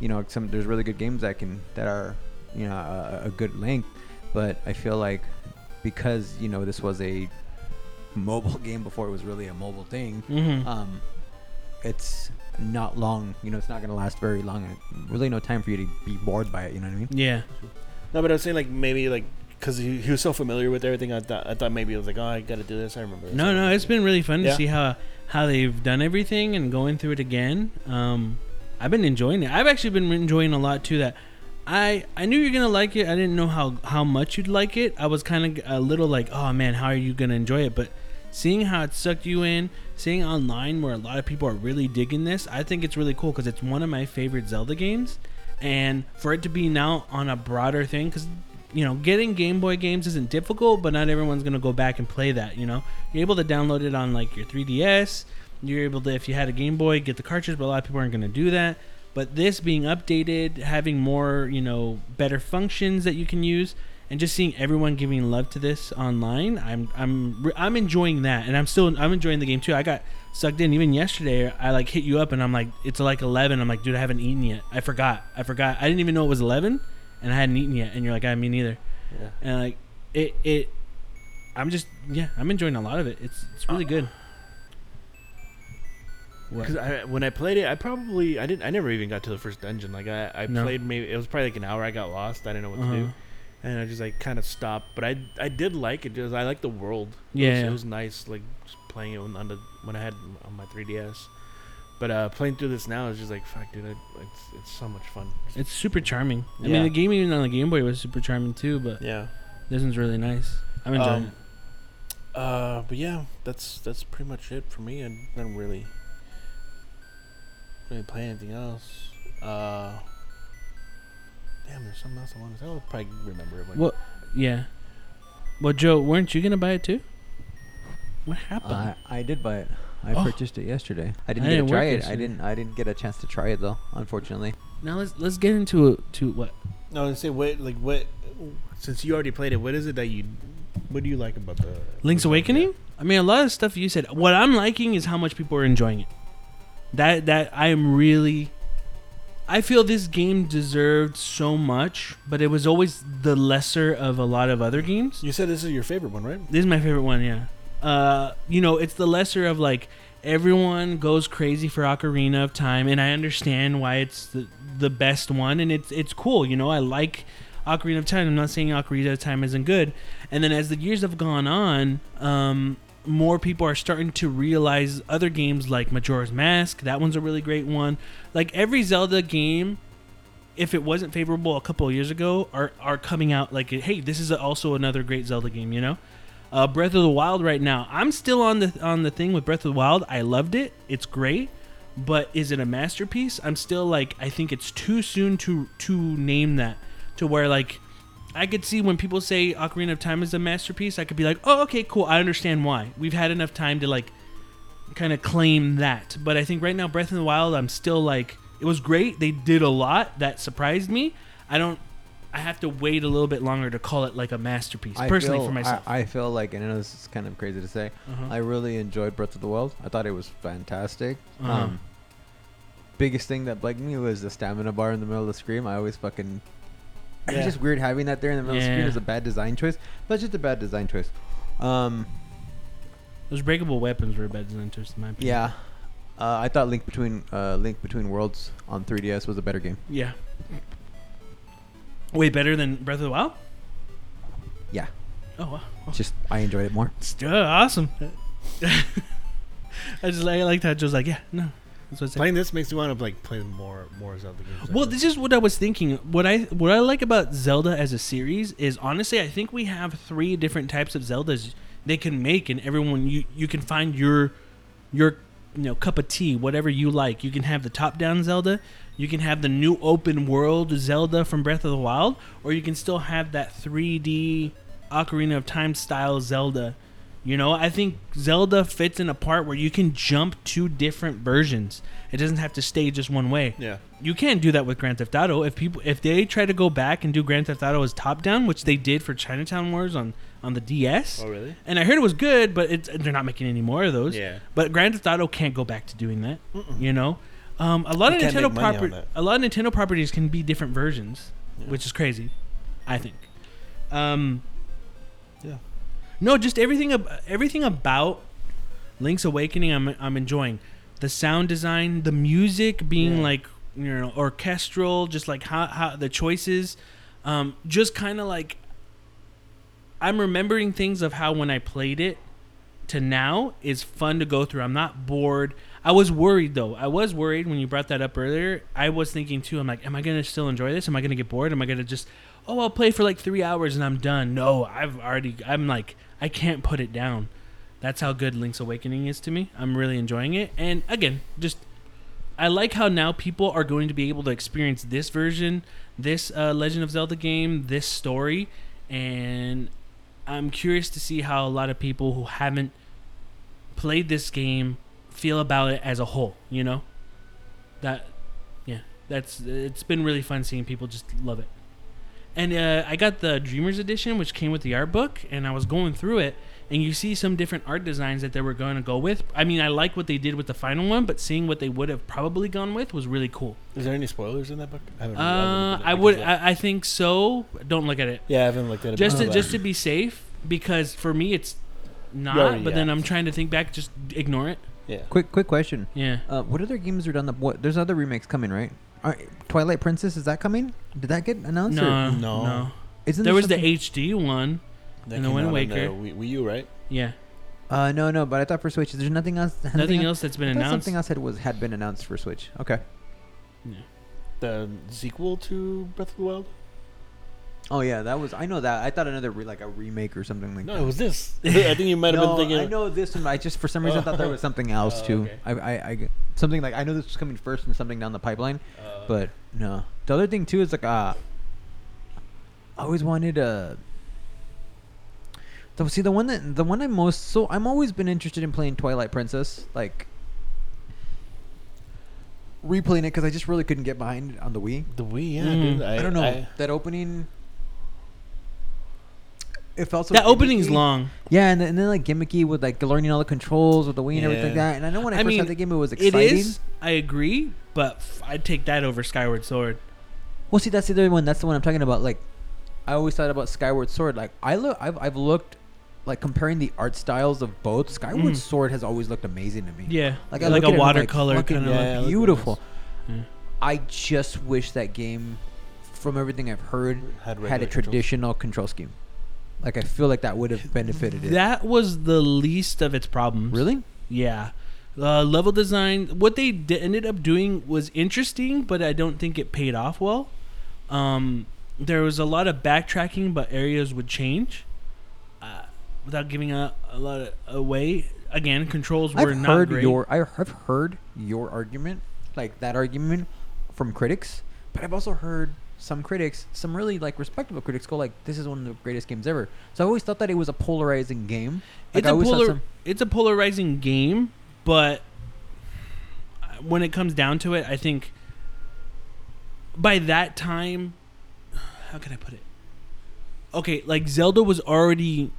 you know some there's really good games that can that are you know a, a good length but i feel like because you know this was a mobile game before it was really a mobile thing Mm-hmm. um it's not long you know it's not going to last very long and really no time for you to be bored by it you know what i mean yeah. No, but I was saying like maybe like because he, he was so familiar with everything. I thought I thought maybe it was like oh I got to do this. I remember. This. No, no, it's been really fun Yeah. to see how how they've done everything and going through it again. Um, I've been enjoying it. I've actually been enjoying a lot too. That I I knew you're gonna like it. I didn't know how how much you'd like it. I was kind of a little like, oh man, how are you gonna enjoy it? But seeing how it sucked you in, seeing online where a lot of people are really digging this, I think it's really cool because it's one of my favorite Zelda games, and for it to be now on a broader thing, because you know, getting Game Boy games isn't difficult, but not everyone's gonna go back and play that. You know, you're able to download it on like your 3DS. You're able to, if you had a Game Boy, get the cartridge, but a lot of people aren't gonna do that. But this being updated, having more, you know, better functions that you can use, and just seeing everyone giving love to this online, I'm I'm I'm enjoying that, and I'm still I'm enjoying the game too. I got sucked in even yesterday. I like hit you up, and I'm like, it's like 11. I'm like, dude, I haven't eaten yet. I forgot. I forgot. I didn't even know it was 11, and I hadn't eaten yet. And you're like, I me neither. Yeah. And like it it, I'm just yeah, I'm enjoying a lot of it. It's it's really good. What? Because I, when I played it, I probably I didn't I never even got to the first dungeon. Like I, I No. played maybe it was probably like an hour. I got lost. I didn't know what to Uh-huh. do, and I just like kind of stopped. But I I did like it. Just I like the world. It Yeah, was, yeah. it was nice. Like just playing it on the when I had on my 3ds. But uh, playing through this now is just like fuck, dude. I, it's it's so much fun. It's super charming. I Yeah. mean, the game even on the Game Boy was super charming too, but Yeah. this one's really nice. I'm enjoying Um, uh, but yeah, that's that's pretty much it for me. I don't really really play anything else. Uh, damn, there's something else I want to say. I'll probably remember it. When Well, it. Yeah. Well, Joe, weren't you gonna buy it too? What happened? I, I did buy it. I Oh. purchased it yesterday. I didn't I get didn't to work try it. I yesterday. didn't. I didn't get a chance to try it though. Unfortunately. now let's let's get into to what no, I say what like what since you already played it, what is it that you what do you like about the Link's the- Awakening. I mean, a lot of stuff you said. What I'm liking is how much people are enjoying it. That that I am really. I feel this game deserved so much, but it was always the lesser of a lot of other games. You said this is your favorite one, right? This is my favorite one, yeah. Uh, you know, it's the lesser of like everyone goes crazy for Ocarina of Time, and I understand why it's the, the best one, and it's it's cool. You know, I like Ocarina of Time. I'm not saying Ocarina of Time isn't good. And then as the years have gone on, um, more people are starting to realize other games like Majora's Mask. That one's a really great one. Like every Zelda game if it wasn't favorable a couple years ago, are are coming out like, hey, this is also another great Zelda game. You know, uh, Breath of the Wild right now. I'm still on the on the thing with Breath of the Wild. I loved it. It's great, but is it a masterpiece? I'm still like, I think it's too soon to to name that. To where like, I could see when people say Ocarina of Time is a masterpiece, I could be like, oh, okay, cool. I understand why. We've had enough time to like kind of claim that. But I think right now, Breath of the Wild, I'm still like, it was great. They did a lot that surprised me. I don't. I have to wait a little bit longer to call it like a masterpiece. I personally, feel, for myself. I, I feel like, and I know this is kind of crazy to say. Uh-huh. I really enjoyed Breath of the Wild. I thought it was fantastic. Uh-huh. Um, biggest thing that bugged me was the stamina bar in the middle of the screen. I always fucking. Yeah. It's just weird having that there in the middle of the screen. Yeah. Is a bad design choice. But it's just a bad design choice. Um, Those breakable weapons were a bad design choice in my opinion. yeah. Uh, I thought Link Between uh, Link Between Worlds on 3DS was a better game. Yeah. Way better than Breath of the Wild. Yeah. Oh wow. Just I enjoyed it more. It's uh, awesome. I just I liked how Joe's like, yeah, no. That's what I said. Playing this makes me want to like play more more Zelda games. Well, this is what I was thinking. What I what I like about Zelda as a series is honestly, I think we have three different types of Zeldas they can make, and everyone you you can find your your you know cup of tea, whatever you like. You can have the top down Zelda, you can have the new open world Zelda from Breath of the Wild, or you can still have that 3D Ocarina of Time style Zelda. You know, I think Zelda fits in a part where you can jump to different versions. It doesn't have to stay just one way yeah. you can't do that with Grand Theft Auto. If people if they try to go back and do Grand Theft Auto as top down, which they did for Chinatown Wars on on the DS, Oh really? and I heard it was good, but it's they're not making any more of those. Yeah. But Grand Theft Auto can't go back to doing that. Mm. You know, um, a lot of Nintendo make money on property, that. a lot of Nintendo properties can be different versions, Yeah. which is crazy. I think. Um. No, just everything ab- everything about Link's Awakening. I'm I'm enjoying the sound design, the music being Yeah. like you know orchestral, just like how how the choices, um, just kind of like I'm remembering things of how when I played it to now is fun to go through. I'm not bored. I was worried though. I was worried when you brought that up earlier. I was thinking too. I'm like, am I gonna still enjoy this? Am I gonna get bored? Am I gonna just, oh, I'll play for like three hours and I'm done? No, I've already. I'm like, I can't put it down. That's how good Link's Awakening is to me. I'm really enjoying it. And again, just I like how now people are going to be able to experience this version, this uh, Legend of Zelda game, this story, and I'm curious to see how a lot of people who haven't played this game feel about it as a whole. You know, that yeah, that's it's been really fun seeing people just love it. And uh, I got the Dreamers edition, which came with the art book, and I was going through it, and you see some different art designs that they were going to go with. I mean, I like what they did with the final one, but seeing what they would have probably gone with was really cool. Is there any spoilers in that book? I, haven't, Uh, haven't I would. I, I think so. Don't look at it. yeah, I haven't looked at it. Just to just to be safe, because for me it's not. already- but then. I'm trying to think back. Just ignore it. yeah. Quick, quick question. Yeah. Uh, what other games are done? The what? There's other remakes coming, right? Are, Twilight Princess is that coming? Did that get announced? No, Or no. No. isn't There was the HD one. That And the came Wind out on Waker. Wii, Wii U, right? Yeah. Uh, no, no. But I thought for Switch, there's nothing else. Nothing else that's been I thought announced. Something else had was had been announced for Switch. Okay. The sequel to Breath of the Wild? Oh yeah, that was. I know that. I thought another re- like a remake or something like No, that. it was this. I think you might have no, been thinking. I know this one. I just for some reason thought there was something else Oh, too. okay. I, I, I, something like I know this was coming first and something down the pipeline, Uh, but no. The other thing too is like uh, I always wanted a. So see the one that the one I'm most so I'm always been interested in playing Twilight Princess like replaying it because I just really couldn't get behind it on the Wii. the Wii, yeah, Mm. dude. I, I, don't know I- that opening. It felt so. that opening's gimmicky. long. Yeah, and then, and then like gimmicky with like learning all the controls with the Wii and everything like Yeah. that. And I know when I, I first mean, had the game, it was exciting. is. I agree, but f- I'd take that over Skyward Sword. Well, see, that's the other one. That's the one I'm talking about. Like, I always thought about Skyward Sword. Like, I look, I've, I've looked, like comparing the art styles of both. Skyward Mm. Sword has always looked amazing to me. Yeah. Like, I like look a at it and I'm like, watercolor fucking kind of. Yeah, like, beautiful. Yeah. I just wish that game, from everything I've heard, had, had a regular controls. traditional control scheme. Like, I feel like that would have benefited it. That was the least of its problems. really? Yeah. Uh, level design, what they d- ended up doing was interesting, but I don't think it paid off well. Um, there was a lot of backtracking, but areas would change uh, without giving a, a lot of, away. Again, controls were I've not heard great. your I- I've heard your argument, like that argument, from critics. But I've also heard some critics, some really like respectable critics, go like, "This is one of the greatest games ever." So I always thought that it was a polarizing game. Like, it's a polar, some- it's a polarizing game, but when it comes down to it, I think by that time, how can I put it? Okay, like Zelda was already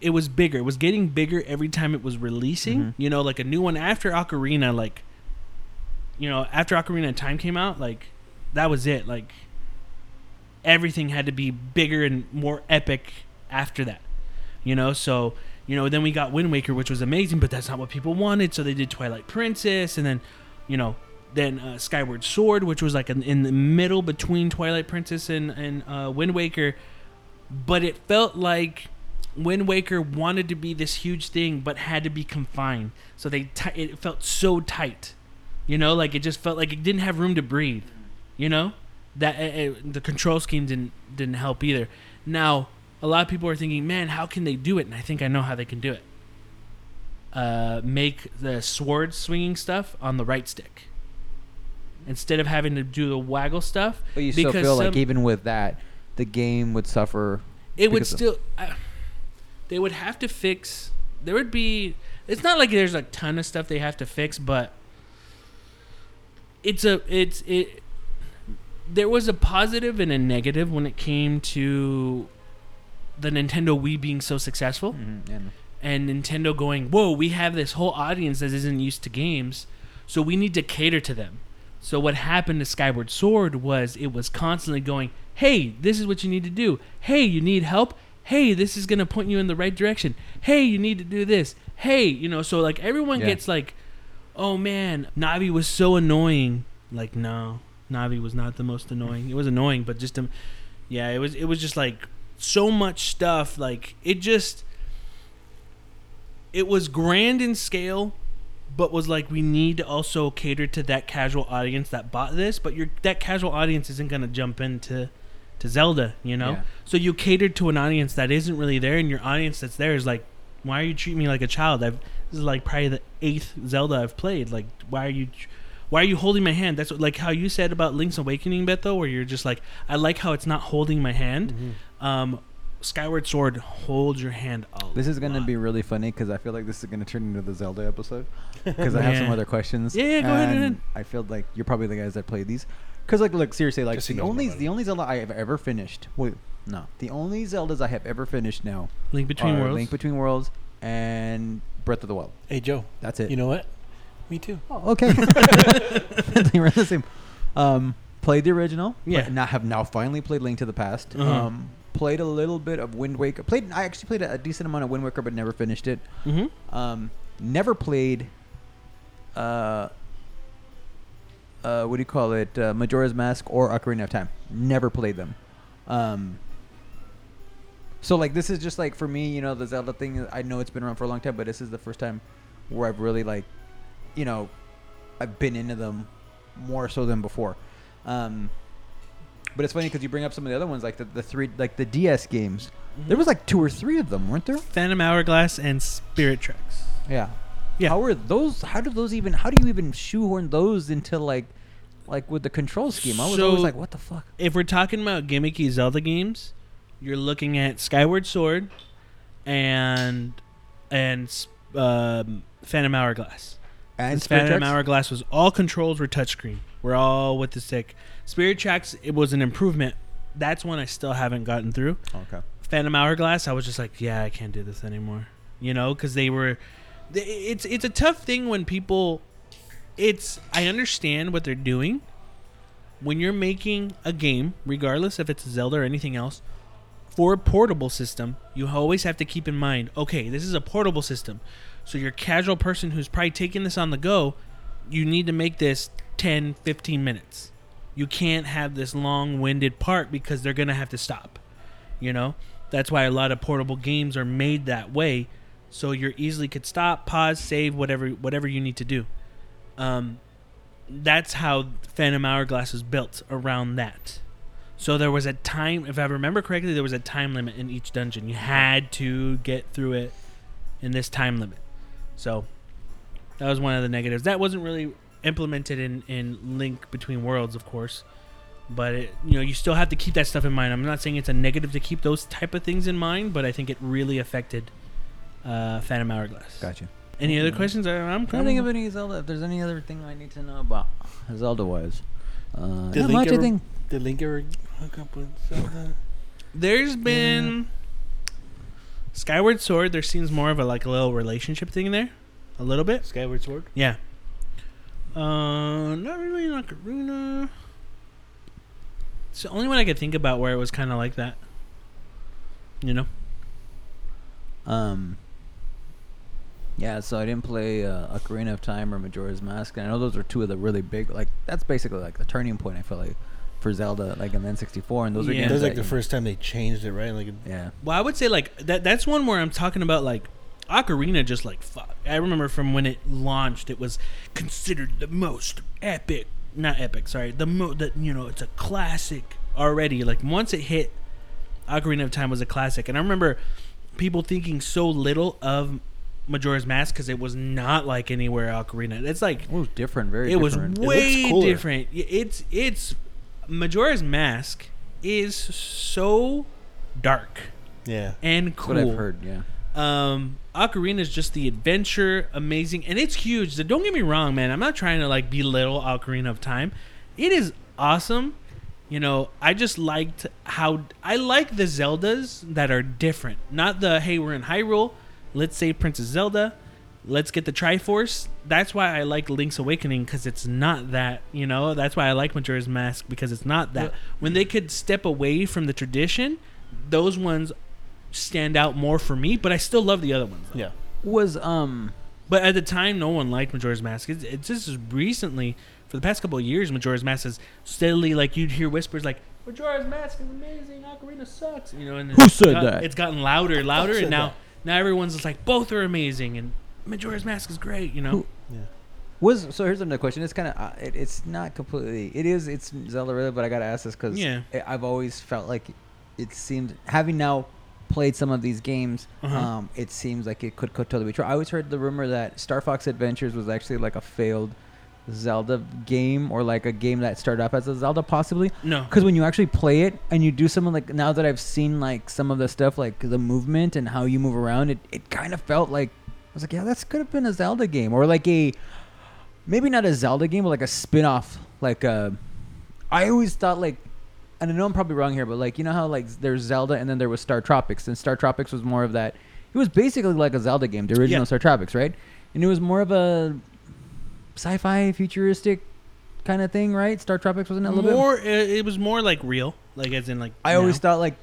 it was bigger. It was getting bigger every time it was releasing. Mhm. You know, like a new one after Ocarina like you know, after Ocarina Time came out, like that was it. Like everything had to be bigger and more epic after that. You know, so you know, then we got Wind Waker, which was amazing, but that's not what people wanted. So they did Twilight Princess, and then, you know, then uh, Skyward Sword, which was like in, in the middle between Twilight Princess and and uh, Wind Waker. But it felt like Wind Waker wanted to be this huge thing, but had to be confined. So they ti- it felt so tight, you know, like it just felt like it didn't have room to breathe. You know, that uh, uh, the control scheme didn't didn't help either. Now a lot of people are thinking, man, how can they do it? And I think I know how they can do it. Uh, make the sword swinging stuff on the right stick instead of having to do the waggle stuff. But you still feel like even with that, the game would suffer. It would still. Uh, they would have to fix. There would be. It's not like there's a ton of stuff they have to fix, but it's a. It's it. There was a positive and a negative when it came to the Nintendo Wii being so successful Mhm, and and Nintendo going, "Whoa, we have this whole audience that isn't used to games, so we need to cater to them." So what happened to Skyward Sword was it was constantly going, "Hey, this is what you need to do. Hey, you need help. Hey, this is going to point you in the right direction. Hey, you need to do this. Hey, you know, so like everyone Yeah. gets like, "Oh man, Navi was so annoying." Like, no. Navi was not the most annoying. It was annoying, but just um, yeah, it was it was just like so much stuff like it just it was grand in scale but was like we need to also cater to that casual audience that bought this but your that casual audience isn't going to jump into to Zelda, you know? Yeah. So you catered to an audience that isn't really there and your audience that's there is like why are you treating me like a child? I've This is like probably the eighth Zelda I've played. Like, why are you, why are you holding my hand? That's what, like how you said about Link's Awakening, Beto, where you're just like, I like how it's not holding my hand. Mm-hmm. Um, Skyward Sword holds your hand a This is gonna lot. be really funny because I feel like this is gonna turn into the Zelda episode. Because I have some other questions. Yeah, yeah, go ahead, and ahead. I feel like you're probably the guys that play these. Because like, look, seriously, like Just the only the only Zelda I have ever finished. Wait, no, the only Zeldas I have ever finished now Link Between are Worlds. Link Between Worlds and Breath of the Wild. Hey Joe, That's it. you know what? Me too. Oh, okay. they were the same. Um, played the original. Yeah. But now have now finally played Link to the Past. Uh-huh. Um, played a little bit of Wind Waker. Played. I actually played a, a decent amount of Wind Waker, but never finished it. mm-hmm. Um, never played. Uh. Uh, what do you call it? Uh, Majora's Mask or Ocarina of Time. Never played them. Um. So like this is just like for me, you know, the Zelda thing. I know it's been around for a long time, but this is the first time where I've really like, you know, I've been into them more so than before. Um, but it's funny because you bring up some of the other ones, like the, the three, like the DS games. There was like two or three of them, weren't there? Phantom Hourglass and Spirit Tracks. Yeah. Yeah. How are those? How do those even? How do you even shoehorn those into like, like with the control scheme? I was So- always like, what the fuck? if we're talking about gimmicky Zelda games, you're looking at Skyward Sword and and um, Phantom Hourglass. And Spirit Phantom? Hourglass was all controls were touchscreen. We're all with the stick. Spirit Tracks it was an improvement. That's one I still haven't gotten through. Okay. Phantom Hourglass, I was just like, yeah, I can't do this anymore. You know, because they were. It's it's a tough thing when people. It's I understand what they're doing. When you're making a game, regardless if it's Zelda or anything else, for a portable system, you always have to keep in mind, okay, this is a portable system. So your casual person who's probably taking this on the go, you need to make this 10, 15 minutes. You can't have this long-winded part because they're going to have to stop. You know? That's why a lot of portable games are made that way so you easily could stop, pause, save whatever whatever you need to do. Um that's how Phantom Hourglass was built around that. So there was a time, if I remember correctly, there was a time limit in each dungeon. You had to get through it in this time limit. So that was one of the negatives. That wasn't really implemented in in Link Between Worlds, of course. But it, you know, you still have to keep that stuff in mind. I'm not saying it's a negative to keep those type of things in mind, but I think it really affected uh, Phantom Hourglass. Gotcha. Any other questions? I- I'm Trying to think of any Zelda. If there's any other thing I need to know about Zelda wise. Uh, Did Link ever- Did Link ever hook up with Zelda? There's been Skyward Sword. There seems more of a like a little relationship thing there, a little bit. Skyward Sword? Yeah. Uh, not really in Ocarina. It's the only one I could think about where it was kind of like that. You know. Um. Yeah, so I didn't play uh, Ocarina of Time or Majora's Mask, and I know those are two of the really big. Like that's basically like the turning point. I feel like for Zelda, like in the N64, and those are Yeah. games That was like that, the you first time they changed it, right? Like, Yeah. Well, I would say like that. That's one where I'm talking about like Ocarina. Just like fuck. I remember from when it launched, it was considered the most epic. Not epic. Sorry. The mo. That you know, it's a classic already. Like once it hit, Ocarina of Time was a classic, and I remember people thinking so little of Majora's Mask because it was not like anywhere Ocarina. It's like It was different, very it was different. way cooler. different. Y- It's it's Majora's Mask is so dark yeah. and That's cool. what I've heard. Yeah. Um, Ocarina is just the adventure, amazing, and it's huge. So don't get me wrong, man. I'm not trying to like belittle Ocarina of Time. It is awesome. You know, I just liked how I like the Zeldas that are different. Not the hey, we're in Hyrule, let's say Princess Zelda, let's get the Triforce. That's why I like Link's Awakening because it's not that. You know, that's why I like Majora's Mask because it's not that. When they could step away from the tradition, those ones stand out more for me. But I still love the other ones. though. Yeah. Was um. But at the time, no one liked Majora's Mask. It's, it's just recently, for the past couple of years, Majora's Mask has steadily like you'd hear whispers like Majora's Mask is amazing, Ocarina sucks. You know, and Who said got- that? It's gotten louder, louder, and now that? now everyone's just like both are amazing, and Majora's Mask is great. You know, Who- Yeah. Was so here's another question. It's kind of uh, it, it's not completely. It is it's Zelda related, but I gotta ask this because Yeah. I've always felt like it seemed having now played some of these games, Uh-huh. um, it seems like it could, could totally be true. I always heard the rumor that Star Fox Adventures was actually like a failed Zelda game or like a game that started up as a Zelda possibly. No. Because when you actually play it and you do something like now that I've seen like some of the stuff like the movement and how you move around, it, it kind of felt like I was like, yeah, that's could have been a Zelda game or like a maybe not a Zelda game, but like a spin-off. Like uh, I always thought like, and I know I'm probably wrong here, but like you know how like there's Zelda and then there was Star Tropics, and Star Tropics was more of that. It was basically like a Zelda game, the original Yeah. Star Tropics, right? And it was more of a sci-fi futuristic kind of thing, right? Star Tropics wasn't it a little bit more. It, it was more like real, like as in like. I always thought like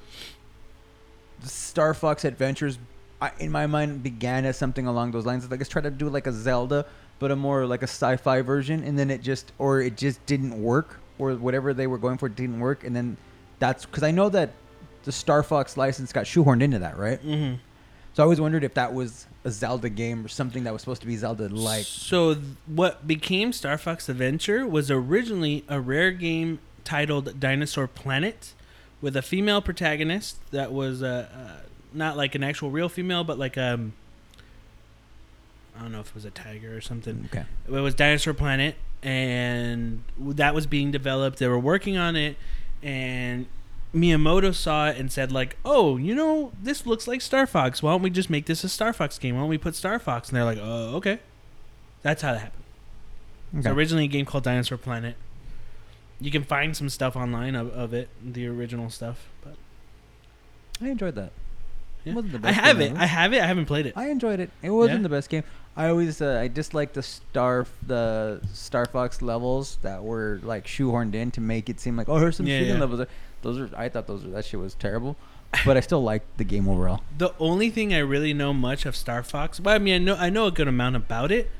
Star Fox Adventures, I, in my mind, began as something along those lines. Like, let's try to do like a Zelda, but a more like a sci-fi version, and then it just or it just didn't work, or whatever they were going for didn't work, and then that's because I know that the Star Fox license got shoehorned into that, right? Mhm. So I always wondered if that was a Zelda game or something that was supposed to be Zelda like. So th- what became Star Fox Adventure was originally a rare game titled Dinosaur Planet, with a female protagonist that was uh, uh, not like an actual real female, but like um. I don't know if it was a tiger or something. Okay. It was Dinosaur Planet, and that was being developed. They were working on it, and Miyamoto saw it and said, like, "Oh, you know, this looks like Star Fox. Why don't we just make this a Star Fox game? Why don't we put Star Fox?" And they're like, "Oh, okay." That's how that happened. Okay. originally a game called Dinosaur Planet. You can find some stuff online of, of it, the original stuff. But I enjoyed that. Yeah. It wasn't the I best have game it. ever. I have it. I haven't played it. I enjoyed it. It wasn't Yeah? the best game. I always uh, I disliked the Star the Star Fox levels that were like shoehorned in to make it seem like oh here's some Yeah, shooting yeah. levels. Those are I thought those were, that shit was terrible, but I still liked the game overall. The only thing I really know much of Star Fox, well, I mean, I know I know a good amount about it,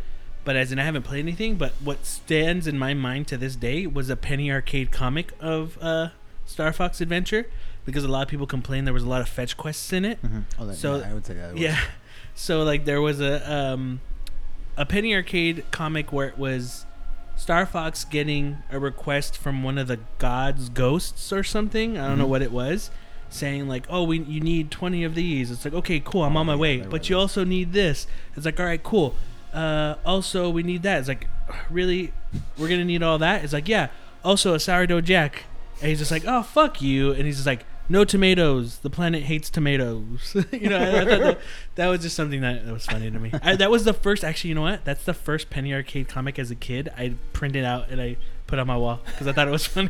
but as in I haven't played anything. But what stands in my mind to this day was a penny arcade comic of uh, Star Fox Adventure, because a lot of people complained there was a lot of fetch quests in it. Oh, that, So- yeah, I would say that. Yeah, so like there was a um, a penny arcade comic where it was Star Fox getting a request from one of the gods' ghosts or something. I don't know Mhm. what it was, saying like, "Oh, we you need twenty of these." It's like, "Okay, cool, I'm Oh, on my yeah, way," but right, you right. also need this. It's like, "All right, cool." Uh, also, we need that. It's like, really, we're gonna need all that. It's like, yeah. Also, a sourdough jack, and he's just like, "Oh, fuck you," and he's just like. No tomatoes. The planet hates tomatoes. you know, I, I thought that, that was just something that, that was funny to me. I, that was the first. Actually, you know what? That's the first penny arcade comic as a kid. I printed out and I put on my wall because I thought it was funny.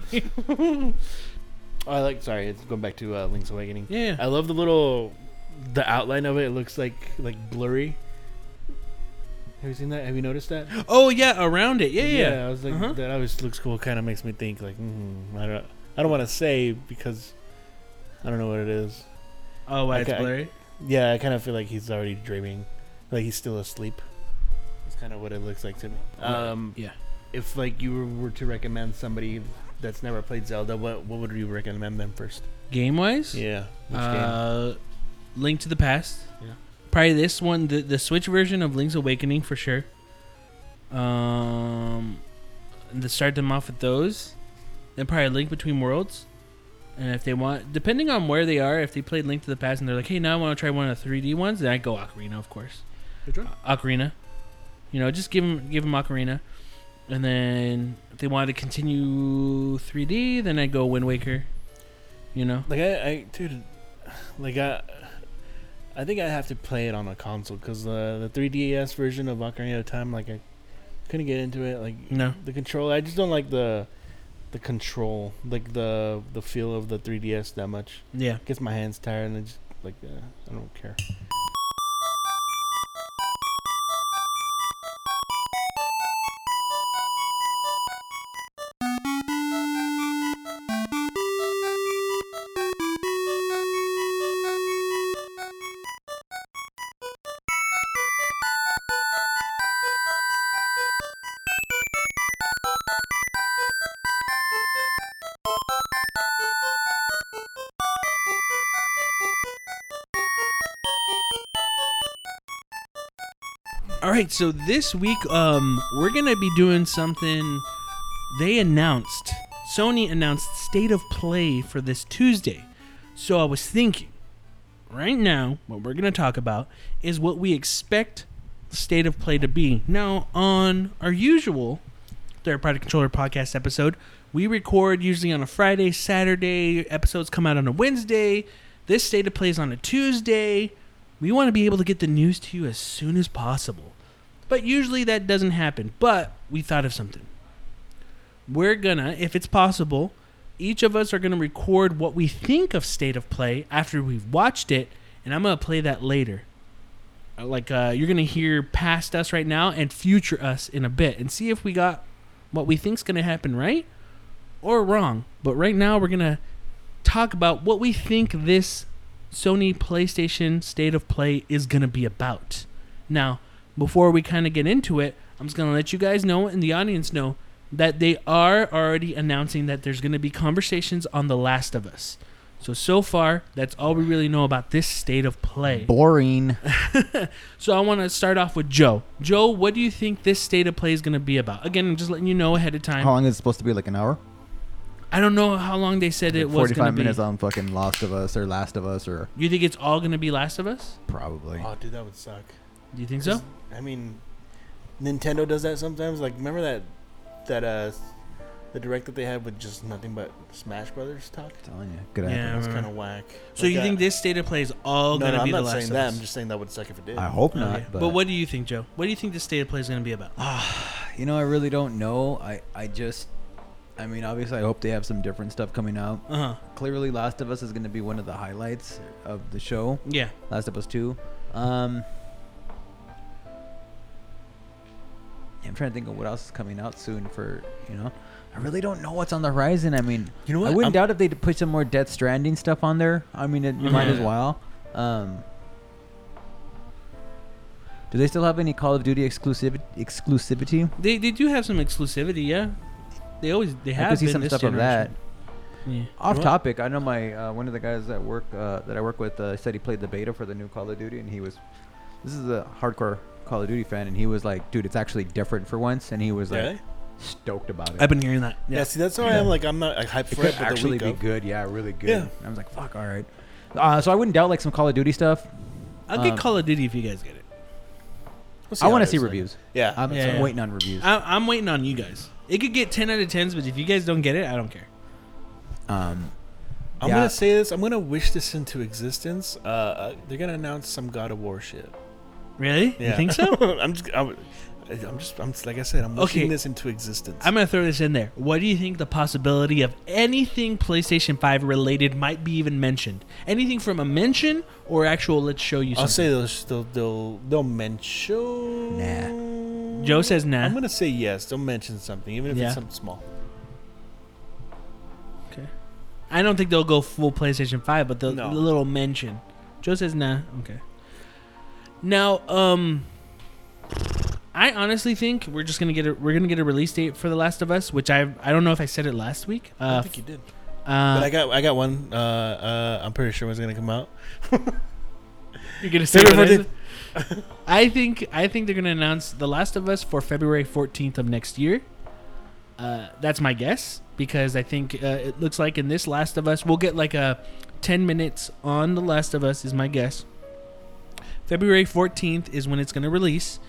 Oh, I like. Sorry, it's going back to uh, Link's Awakening. yeah. I love the little, the outline of it. It looks like like blurry. Have you seen that? Have you noticed that? Oh yeah, around it. Yeah, yeah. I was like, Uh-huh. that always looks cool. Kind of makes me think like, mm, I don't, I don't want to say because I don't know what it is. Oh, why it's Okay. blurry? Yeah, I kind of feel like he's already dreaming, like he's still asleep. That's kind of what it looks like to me. Um, yeah. if like you were- to recommend somebody that's never played Zelda, what what would you recommend them first? Game wise, Yeah, which uh, Link to the Past. Yeah. Probably this one, the the Switch version of Link's Awakening for sure. Um, and to start them off with those, then probably Link Between Worlds. And if they want, depending on where they are, if they played Link to the Past and they're like, "Hey, now I want to try one of the 3D ones," then I go Ocarina, of course. Which one? Ocarina. You know, just give them give them Ocarina, and then if they wanted to continue 3D, then I go Wind Waker. You know. Like I, I dude, like I, I think I have to play it on a console because uh, the 3DS version of Ocarina of Time, like I couldn't get into it. Like No. the controller. I just don't like the, the control, like the the feel of the 3DS that much. Yeah. gets my hands tired and I just like uh, I don't care. Right, so this week um we're to be doing something they announced. Sony announced State of Play for this Tuesday. So I was thinking right now, what we're to talk about is what we expect state of play to be. Now, on our usual Third Party Controller podcast episode, we record usually on a Friday, Saturday. Episodes come out on a Wednesday. This state of play is on a Tuesday. We want to be able to get the news to you as soon as possible. But usually that doesn't happen. But we thought of something. We're gonna, if it's possible, each of us are gonna record what we think of state of play after we've watched it, and I'm gonna play that later. Uh, Like uh, you're gonna hear past us right now and future us in a bit, and see if we got what we think's gonna happen right or wrong. But right now we're gonna talk about what we think this Sony PlayStation State of Play is gonna be about. Now, before we kind of get into it, I'm just gonna let you guys know and the audience know that they are already announcing that there's gonna be conversations on The Last of Us. So so far, that's all we really know about this state of play. Boring. So I want to start off with Joe. Joe, what do you think this state of play is going to be about? Again, I'm just letting you know ahead of time. How long is it supposed to be? Like an hour? I don't know how long they said it was going to Forty-five be. minutes on fucking Lost of Us or Last of Us or You think it's all going to be Last of Us? probably. Oh, dude, that would suck. Do you think so? I mean, Nintendo does that sometimes. Like, remember that that uh the direct that they had with just nothing but Smash Brothers talk? telling you, good Yeah. idea. That was kind of whack. So Like you that- think this state of play is all No, going to no, be I'm The not Last saying of that. Us? I'm just saying that would suck if it did. I hope not. Okay. But, But, what do you think, Joe? What do you think this state of play is going to be about? Ah you know, I really don't know. I, I just, I mean, obviously, I hope they have some different stuff coming out. Uh huh. Clearly, Last of Us is going to be one of the highlights of the show. Yeah. Last of Us 2. Um, I'm trying to think of what else is coming out soon for, you know. I really don't know what's on the horizon. I mean, You know what? I wouldn't I'm- doubt if they put some more Death Stranding stuff on there. I mean, it, you might as Mhm. well. Um, do they still have any Call of Duty exclusiv- exclusivity? They, they do have some exclusivity, yeah. They always they I have could see been some this stuff of that. Yeah. Off topic, I know my uh, one of the guys at work uh, that I work with uh, said he played the beta for the new Call of Duty, and he was this is a hardcore Call of Duty fan, and he was like, "Dude, it's actually different for once," and he was like Really? stoked about it. I've been hearing that. Yeah. Yeah. see, that's why I'm like, I'm not like, hyped it for could it, but actually the be of, good, yeah, really good. Yeah. And I was like, "Fuck, all right." Uh, so I wouldn't doubt like some Call of Duty stuff. I'll get Um, Call of Duty if you guys get it. We'll I how want it to see is, like- reviews. Yeah. I'm, Yeah, so I'm yeah. waiting on reviews. I, I'm waiting on you guys. It could get 10 out of 10s, but if you guys don't get it, I don't care. Um, I'm Yeah. gonna say this. I'm gonna wish this into existence. Uh, uh, they're gonna announce some God of War shit. Really? You think so? I'm just, I'm, I'm just, I'm like I said, I'm wishing Okay. this into existence. I'm going to throw this in there. What do you think the possibility of anything PlayStation 5 related might be even mentioned? Anything from a mention or actual let's show you I'll something? say they'll, they'll, they'll, they'll mention. Nah. Joe says nah. I'm gonna say yes. They'll mention something, even if Yeah. it's something small. Okay. I don't think they'll go full PlayStation 5, but the, No. the little mention. Joe says nah. Okay. Now, um I honestly think we're just gonna get a we're gonna get a release date for The Last of Us, which I I don't know if I said it last week. I Uh, don't think you did. uh, but I got, I got one. Uh, uh, I'm pretty sure it's gonna come out. You're gonna say February what is it? I think I think they're gonna announce The Last of Us for February 14th of next year. Uh, that's my guess because I think uh, it looks like in this Last of Us we'll get like a 10 minutes on The Last of Us is my guess. February 14th is when it's gonna release.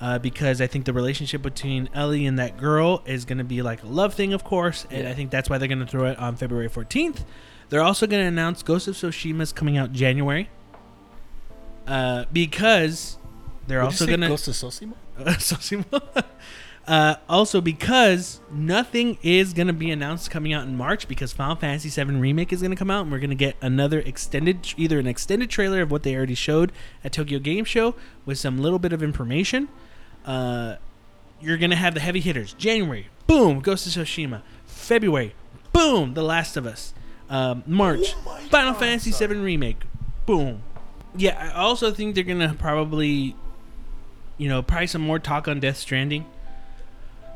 Uh, because I think the relationship between Ellie and that girl is going to be like a love thing, of course, and Yeah. I think that's why they're going to throw it on February 14th. They're also going to announce Ghost of Tsushima is coming out January. Uh, because they're What'd also going to Ghost of Tsushima? Tsushima. Uh, also because nothing is going to be announced coming out in March because Final Fantasy VII Remake is going to come out and we're going to get another extended, either an extended trailer of what they already showed at Tokyo Game Show with some little bit of information. Uh, you're going to have the heavy hitters. January, boom, Ghost of Tsushima. February, boom, The Last of Us. Um, March, Final Fantasy VII Remake, boom. Yeah, I also think they're going to probably you know, probably some more talk on Death Stranding.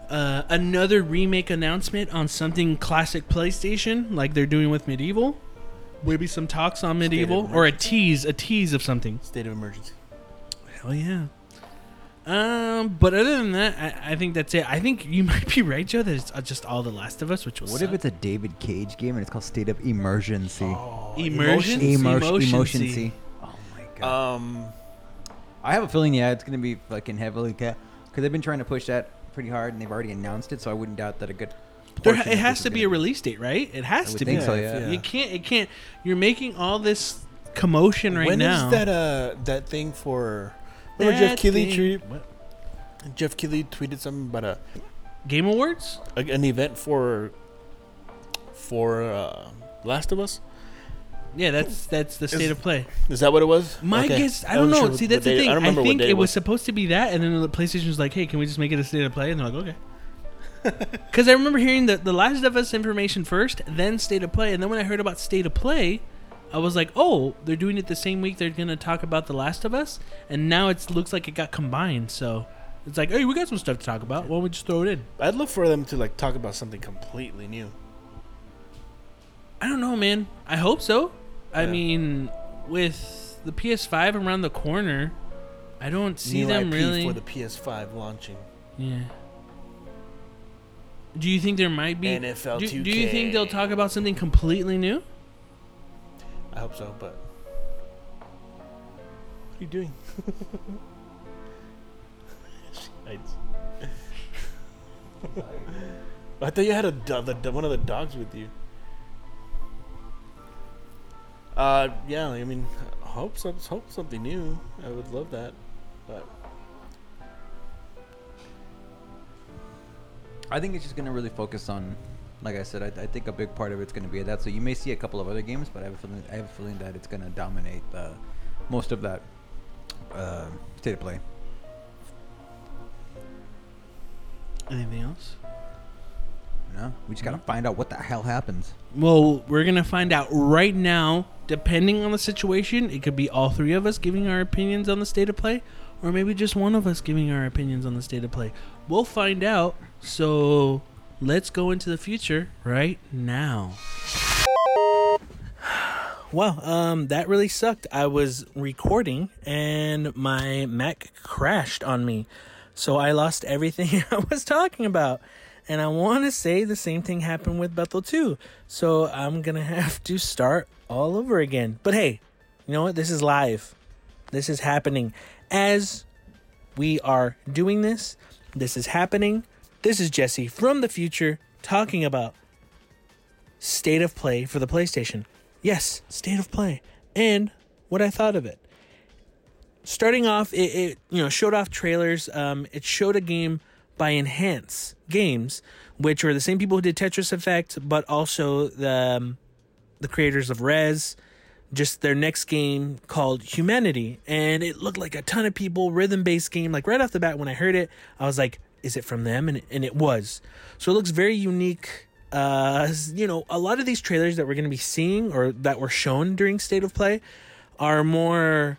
Uh, another remake announcement on something classic PlayStation, like they're doing with MediEvil. Maybe some talks on MediEvil, or a tease, a tease of something. State of emergency. Hell yeah. Um, but other than that, I, I think that's it. I think you might be right, Joe. That it's uh, just all The Last of Us, which was what if it's a David Cage game and it's called State of Emergency? Immersion? Emotion- Emotion-sy. Emotion-sy. Okay. Um, I have a feeling, yeah, it's gonna be fucking heavily because they've been trying to push that pretty hard, and they've already announced it. So I wouldn't doubt that a good. There, it has to be gonna a release date, right? It has I would to think be. so, yeah. You can't. It can't. You're making all this commotion right when is now. that uh that thing for? Remember That Geoff Keighley? thing- Tweet. Geoff Keighley tweeted something about a, Game Awards? a an event for for uh, Last of Us. Yeah, that's that's the state of play. Is that what it was? My Okay. guess, I don't wasn't know. sure See, what that's the day- thing. I don't remember what think day it was. supposed to be that, and then the PlayStation was like, "Hey, can we just make it a state of play?" And they're like, "Okay." Because I remember hearing the the Last of Us information first, then state of play, and then when I heard about state of play, I was like, "Oh, they're doing it the same week they're gonna talk about the Last of Us," and now it looks like it got combined. So it's like, "Hey, we got some stuff to talk about. Why don't we just throw it in?" I'd love for them to like talk about something completely new. I don't know, man. I hope so. I Yeah. mean, with the PS5 around the corner, I don't see new them IP really. for the PS5 launching. Yeah. Do you think there might be? NFL do, 2K. do you think they'll talk about something completely new? I hope so, but what are you doing? I thought you had a do- the, the, one of the dogs with you. Uh, yeah. I mean, hope some, hope something new. I would love that, but I think it's just gonna really focus on, like I said, I, I think a big part of it's gonna be that. So you may see a couple of other games, but I have a feeling I have a feeling that it's gonna dominate uh, most of that uh, state of play. Anything else? Know, we just gotta find out what the hell happens. Well, we're gonna find out right now. Depending on the situation, it could be all three of us giving our opinions on the state of play, or maybe just one of us giving our opinions on the state of play. We'll find out. So let's go into the future right now. Well, um, that really sucked. I was recording and my Mac crashed on me. So I lost everything I was talking about. And I want to say the same thing happened with Beto too. So I'm going to have to start all over again. But hey, you know what? This is live. This is happening as we are doing this. This is happening. This is Jesse from the future talking about state of play for the PlayStation. Yes, state of play and what I thought of it. Starting off, it, it you know showed off trailers. Um, it showed a game by Enhance Games, which were the same people who did Tetris Effect, but also the um, the creators of Rez. Just their next game called Humanity, and it looked like a ton of people, rhythm based game. Like right off the bat, when I heard it, I was like, "Is it from them?" And and it was. So it looks very unique. Uh, you know, a lot of these trailers that we're going to be seeing or that were shown during State of Play are more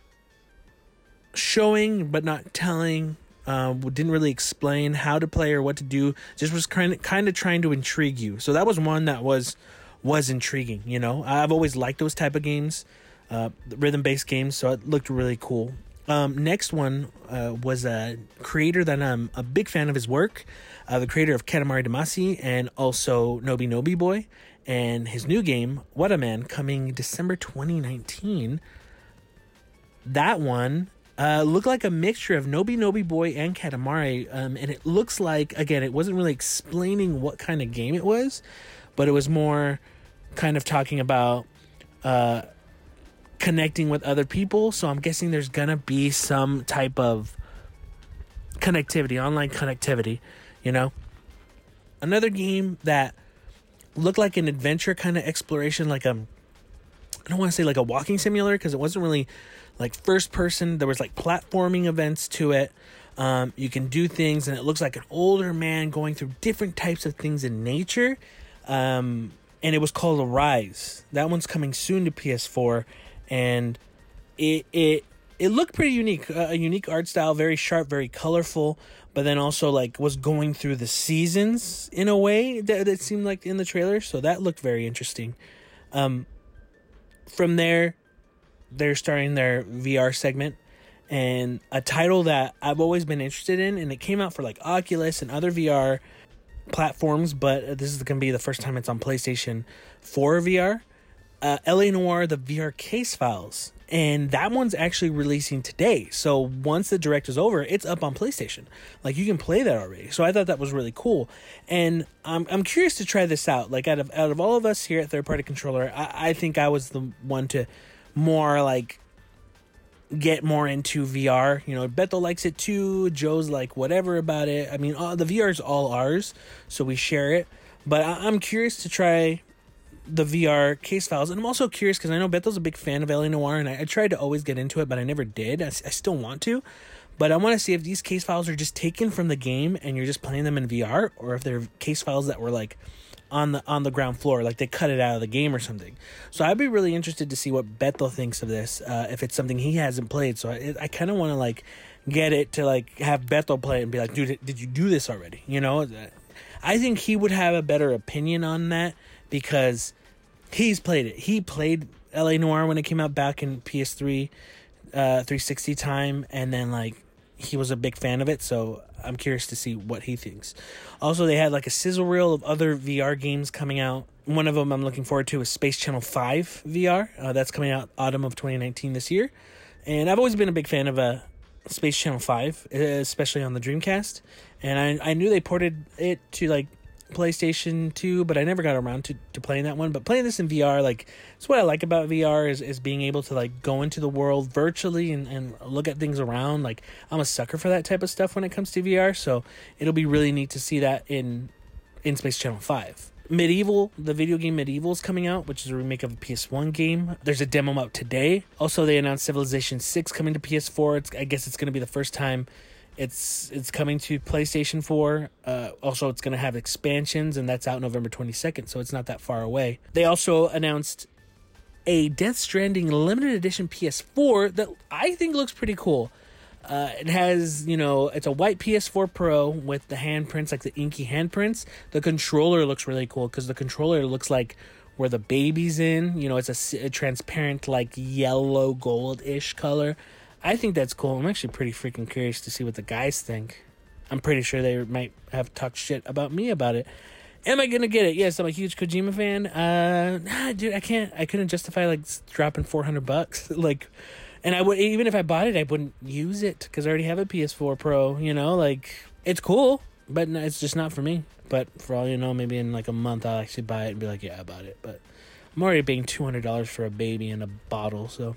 showing but not telling. Uh, didn't really explain how to play or what to do. Just was kind of kind of trying to intrigue you. So that was one that was was intriguing. You know, I've always liked those type of games, uh, rhythm based games. So it looked really cool. Um, next one uh, was a creator that I'm a big fan of his work, uh, the creator of Katamari Damacy and also Noby Noby Boy, and his new game Wattam coming December 2019. That one uh, looked like a mixture of Noby Noby Boy and Katamari, um, and it looks like again it wasn't really explaining what kind of game it was, but it was more kind of talking about uh, connecting with other people. So I'm guessing there's gonna be some type of connectivity, online connectivity, you know. Another game that looked like an adventure kind of exploration, like um, I don't want to say like a walking simulator because it wasn't really like first person. There was like platforming events to it. Um, you can do things, and it looks like an older man going through different types of things in nature. Um, and it was called Arise. That one's coming soon to PS4, and it it it looked pretty unique. Uh, a unique art style, very sharp, very colorful, but then also like was going through the seasons in a way that, that seemed like in the trailer. So that looked very interesting. Um, from there, they're starting their VR segment and a title that I've always been interested in, and it came out for like Oculus and other VR platforms, but this is going to be the first time it's on PlayStation 4 VR. Uh, LA Noire, the VR case files. and that one's actually releasing today. So once the direct is over, it's up on PlayStation. Like you can play that already. So I thought that was really cool, and I'm I'm curious to try this out. Like out of out of all of us here at Third Party Controller, I, I think I was the one to more like get more into VR. You know, Beto likes it too. Joe's like whatever about it. I mean, all, the VR is all ours, so we share it. But I, I'm curious to try the VR case files, and I'm also curious because I know Beto's a big fan of LA Noire, and I, I tried to always get into it, but I never did. I still want to, but I want to see if these case files are just taken from the game and you're just playing them in VR, or if they're case files that were like on the on the ground floor, like they cut it out of the game or something. So I'd be really interested to see what Beto thinks of this, uh, if it's something he hasn't played. So I, I kind of want to like get it to like have Beto play it and be like, dude, did you do this already? You know, I think he would have a better opinion on that because he's played it. He played LA Noire when it came out back in PS3 uh 360 time and then like he was a big fan of it, so I'm curious to see what he thinks. Also, they had like a sizzle reel of other VR games coming out. One of them I'm looking forward to is Space Channel 5 VR. Uh, that's coming out autumn of 2019 this year. And I've always been a big fan of uh, Space Channel 5, uh, especially on the Dreamcast. And I, I knew they ported it to like PlayStation 2, but I never got around to, to playing that one. But playing this in VR, like, it's what I like about VR is, is being able to like go into the world virtually and, and look at things around. Like, I'm a sucker for that type of stuff when it comes to VR. So it'll be really neat to see that in in Space Channel 5. MediEvil, the video game MediEvil is coming out, which is a remake of a PS1 game. There's a demo out today. Also, they announced Civilization 6 coming to PS4. It's, I guess it's going to be the first time it's it's coming to PlayStation 4. Uh, also, it's going to have expansions, and that's out November 22nd, so it's not that far away. They also announced a Death Stranding limited edition PS4 that I think looks pretty cool. Uh, it has, you know, it's a white PS4 Pro with the handprints, like the inky handprints. The controller looks really cool because the controller looks like where the baby's in. You know, it's a transparent, like yellow gold ish color. I think that's cool. I'm actually pretty freaking curious to see what the guys think. I'm pretty sure they might have talked shit about me about it. Am I gonna get it? Yes, I'm a huge Kojima fan. Uh, nah, dude, I can't. I couldn't justify like dropping 400 bucks. like, and I would even if I bought it, I wouldn't use it because I already have a PS4 Pro. You know, like it's cool, but no, it's just not for me. But for all you know, maybe in like a month I'll actually buy it and be like, yeah, I bought it. But I'm already paying two hundred dollars for a baby and a bottle. So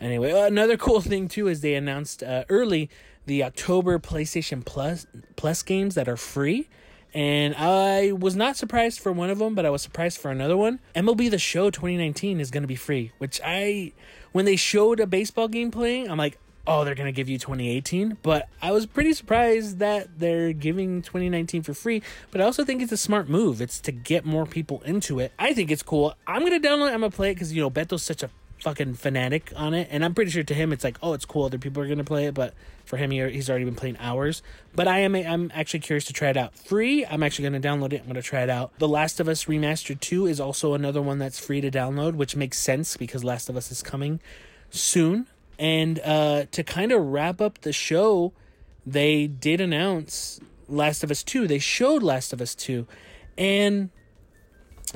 anyway, uh, another cool thing too is they announced uh, early the October PlayStation Plus Plus games that are free. And I was not surprised for one of them, but I was surprised for another one. MLB The Show 2019 is going to be free, which I, when they showed a baseball game playing, I'm like, oh, they're going to give you 2018. But I was pretty surprised that they're giving 2019 for free. But I also think it's a smart move. It's to get more people into it. I think it's cool. I'm going to download it. I'm going to play it because, you know, Beto's such a fucking fanatic on it. And I'm pretty sure to him, it's like, oh, it's cool. Other people are to play it. But for him, he, he's already been playing hours. But I am I'm actually curious to try it out. Free. I'm actually to download it. I'm to try it out. The Last of Us Remastered 2 is also another one that's free to download, which makes sense because Last of Us is coming soon. And uh, to kind of wrap up the show, they did announce Last of Us 2. They showed Last of Us 2. And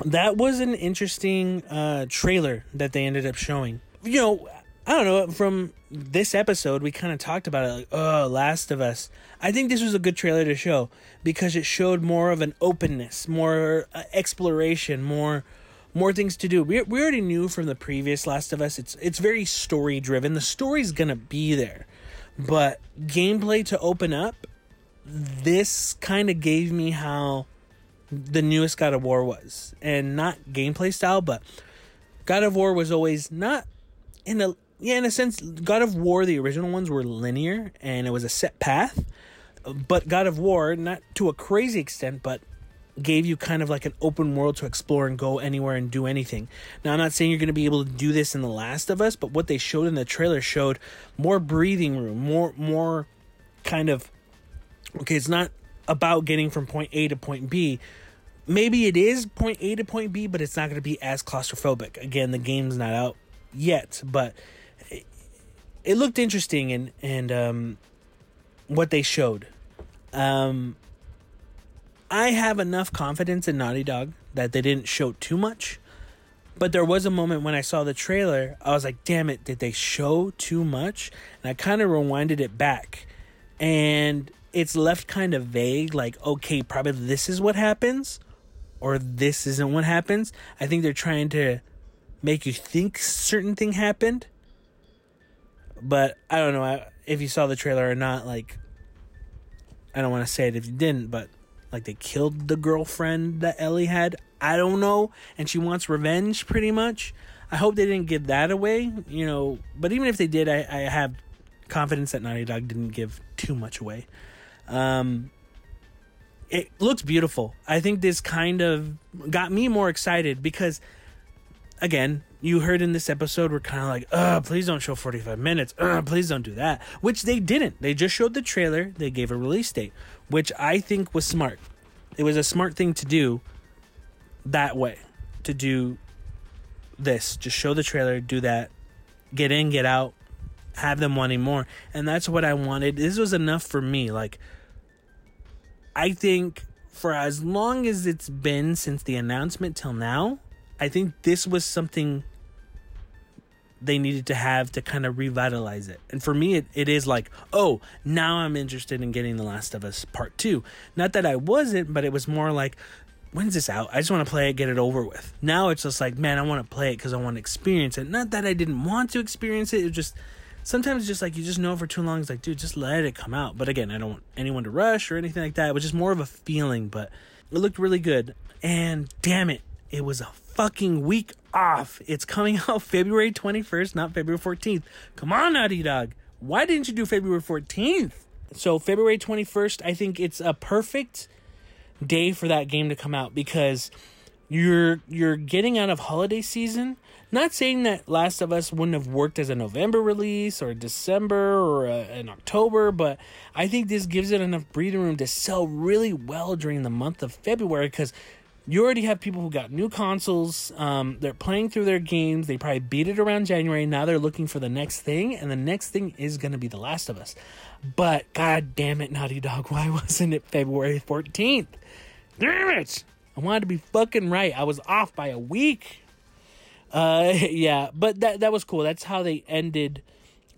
that was an interesting uh, trailer that they ended up showing. You know, I don't know. From this episode, we kind of talked about it, like, oh, Last of Us. I think this was a good trailer to show because it showed more of an openness, more uh, exploration, more more things to do. We we already knew from the previous Last of Us. It's it's very story driven. The story's gonna be there, but gameplay to open up. This kind of gave me how the newest God of War was, and not gameplay style, but God of War was always not in a yeah in a sense. God of War, the original ones were linear, and it was a set path. But God of War, not to a crazy extent, but gave you kind of like an open world to explore and go anywhere and do anything. Now, I'm not saying you're going to be able to do this in The Last of Us, but what they showed in the trailer showed more breathing room, more more kind of okay, it's not about getting from point A to point B. Maybe it is point A to point B, but it's not going to be as claustrophobic. Again, the game's not out yet, but it, it looked interesting and and um, what they showed. Um, I have enough confidence in Naughty Dog that they didn't show too much, But there was a moment when I saw the trailer, I was like, damn it, did they show too much? And I kind of rewinded it back. And it's left kind of vague, like, okay, probably this is what happens, or this isn't what happens. I think they're trying to make you think certain thing happened. But I don't know if you saw the trailer or not. Like, I don't want to say it if you didn't, but like they killed the girlfriend that Ellie had. I don't know, and she wants revenge pretty much. I hope they didn't give that away, you know. But even if they did, I, I have confidence that Naughty Dog didn't give too much away. Um, it looks beautiful. I think this kind of got me more excited because, again, you heard in this episode, we're kind of like, uh, please don't show 45 minutes. Uh, please don't do that. Which they didn't. They just showed the trailer, they gave a release date, which I think was smart. It was a smart thing to do that way, to do this. Just show the trailer, do that, get in, get out, have them wanting more. And that's what I wanted. This was enough for me. Like, I think for as long as it's been since the announcement till now, I think this was something they needed to have to kind of revitalize it. And for me, it, it is like, oh, now I'm interested in getting The Last of Us Part 2. Not that I wasn't, but it was more like, when's this out? I just want to play it, get it over with. Now it's just like, man, I want to play it because I want to experience it. Not that I didn't want to experience it, it just sometimes just like you just know for too long. It's like, dude, just let it come out. But again, I don't want anyone to rush or anything like that. It was just more of a feeling, but it looked really good. And damn it, it was a fucking week off. It's coming out February 21st, not February 14th. Come on, Naughty Dog. Why didn't you do February 14th? So, February 21st, I think it's a perfect day for that game to come out because you're you're getting out of holiday season. Not saying that Last of Us wouldn't have worked as a November release or December or a, an October, but I think this gives it enough breathing room to sell really well during the month of February because you already have people who got new consoles. Um, they're playing through their games. They probably beat it around January. Now they're looking for the next thing, and the next thing is going to be The Last of Us. But god damn it, Naughty Dog, why wasn't it February 14th? Damn it! I wanted to be fucking right. I was off by a week. Uh, yeah, but that that was cool. That's how they ended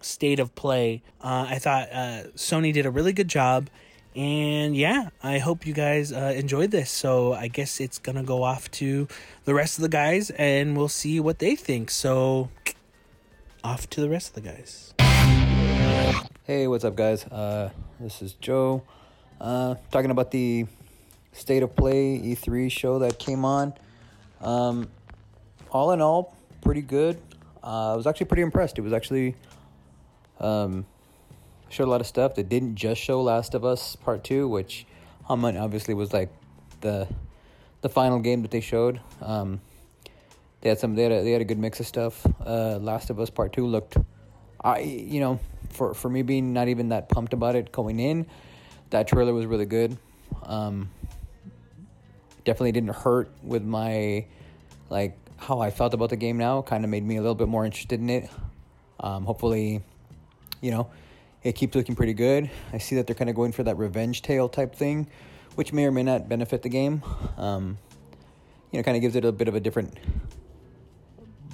State of Play. Uh, I thought uh, Sony did a really good job, and yeah, I hope you guys uh, enjoyed this. So I guess it's gonna go off to the rest of the guys, and we'll see what they think. So off to the rest of the guys. Hey, what's up, guys? Uh, this is Joe. Uh, talking about the State of Play E3 show that came on. Um, all in all, pretty good. Uh, I was actually pretty impressed. It was actually um, showed a lot of stuff. that didn't just show Last of Us Part Two, which obviously was like the the final game that they showed. Um, they had some. They had a, they had a good mix of stuff. Uh, Last of Us Part Two looked, I you know, for for me being not even that pumped about it going in, that trailer was really good. Um, definitely didn't hurt with my like how I felt about the game now. Kind of made me a little bit more interested in it. Um, hopefully, you know, it keeps looking pretty good. I see that they're kind of going for that revenge tale type thing, which may or may not benefit the game. Um, you know, kind of gives it a bit of a different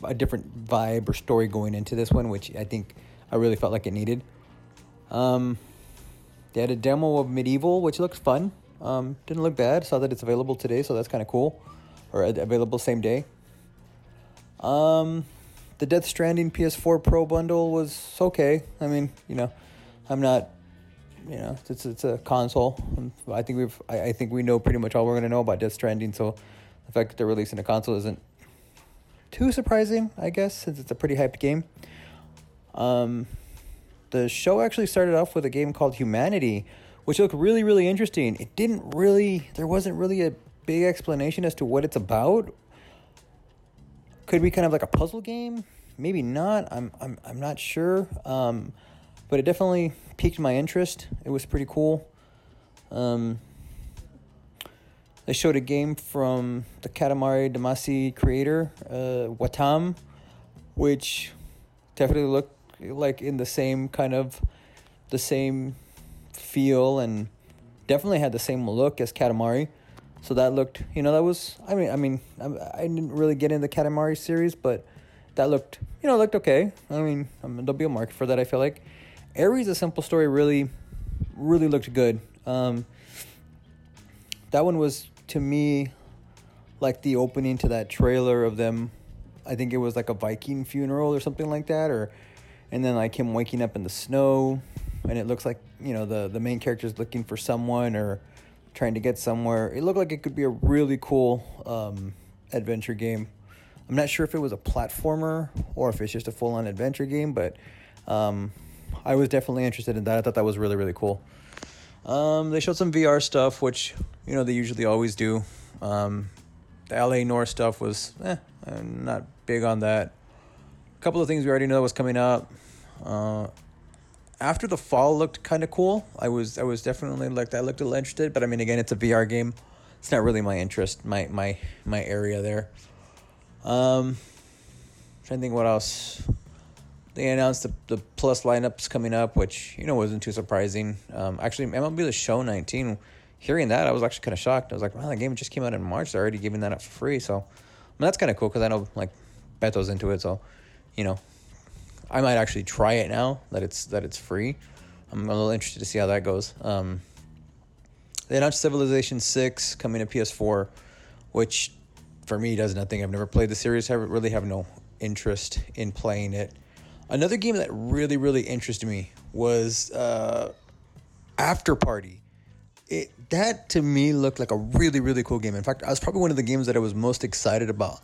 a different vibe or story going into this one, which I think I really felt like it needed. Um, they had a demo of MediEvil, which looks fun. Um, didn't look bad. Saw that it's available today, so that's kind of cool, or uh, available same day. Um, the Death Stranding PS4 Pro bundle was okay. I mean, you know, I'm not, you know, it's it's a console. Um, I think we've, I, I think we know pretty much all we're gonna know about Death Stranding. So the fact that they're releasing a console isn't too surprising, I guess, since it's a pretty hyped game. Um, the show actually started off with a game called Humanity, which looked really, really interesting. It didn't really, there wasn't really a big explanation as to what it's about. Could be kind of like a puzzle game, maybe not. I'm, I'm, I'm not sure. Um, but it definitely piqued my interest. It was pretty cool. Um, they showed a game from the Katamari Damacy creator, uh, Wattam, which definitely looked like in the same kind of the same feel and definitely had the same look as Katamari. So that looked, you know, that was. I mean, I mean, I, I didn't really get into the Katamari series, but that looked, you know, looked okay. I mean, I mean, there'll be a market for that. I feel like Arise, a simple story, really, really looked good. Um, that one was to me like the opening to that trailer of them. I think it was like a Viking funeral or something like that, or and then like him waking up in the snow, and it looks like you know the the main character is looking for someone or trying to get somewhere. It looked like it could be a really cool um, adventure game. I'm not sure if it was a platformer or if it's just a full on adventure game, but um, I was definitely interested in that. I thought that was really really cool. Um, they showed some VR stuff, which you know they usually always do. Um, the LA Noire stuff was eh, I'm not big on that. A couple of things we already know was coming up. Uh, after the fall looked kind of cool. I was I was definitely like I looked a little interested, but I mean again it's a VR game. It's not really my interest, my my my area there. Um, trying to think what else. They announced the, the plus lineups coming up, which you know wasn't too surprising. Um, actually, MLB The Show 19. Hearing that, I was actually kind of shocked. I was like, "Wow, the game just came out in March. They're already giving that up for free." So, I mean, that's kind of cool because I know like Beto's into it. So, you know, I might actually try it now that it's that it's free. I'm a little interested to see how that goes. Um, they announced Civilization Six coming to PS4, which for me does nothing. I've never played the series. I really have no interest in playing it. Another game that really really interested me was uh, Afterparty. It that to me looked like a really really cool game. In fact, I was probably one of the games that I was most excited about.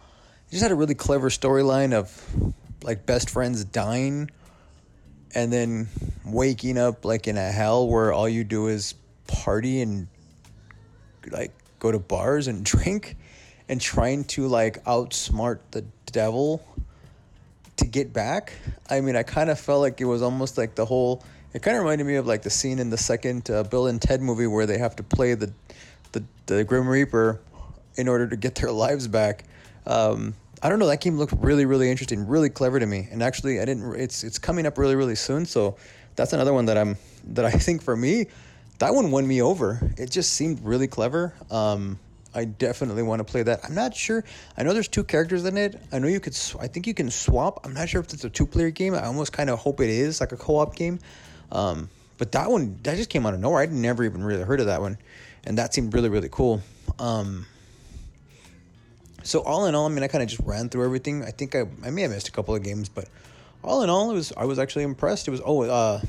It just had a really clever storyline of like best friends dying and then waking up like in a hell where all you do is party and like go to bars and drink and trying to like outsmart the devil to get back. I mean, I kind of felt like it was almost like the whole. It kind of reminded me of like the scene in the second uh, Bill and Ted movie where they have to play the, the the Grim Reaper in order to get their lives back. Um, I don't know. That game looked really, really interesting, really clever to me. And actually, I didn't. It's it's coming up really, really soon. So that's another one that I'm that I think for me, that one won me over. It just seemed really clever. Um, I definitely want to play that. I'm not sure. I know there's two characters in it. I know you could. Sw- I think you can swap. I'm not sure if it's a two player game. I almost kind of hope it is like a co op game. Um, but that one that just came out of nowhere. I'd never even really heard of that one, and that seemed really really cool. Um, so all in all, I mean, I kind of just ran through everything. I think I I may have missed a couple of games, but all in all, it was I was actually impressed. It was oh uh,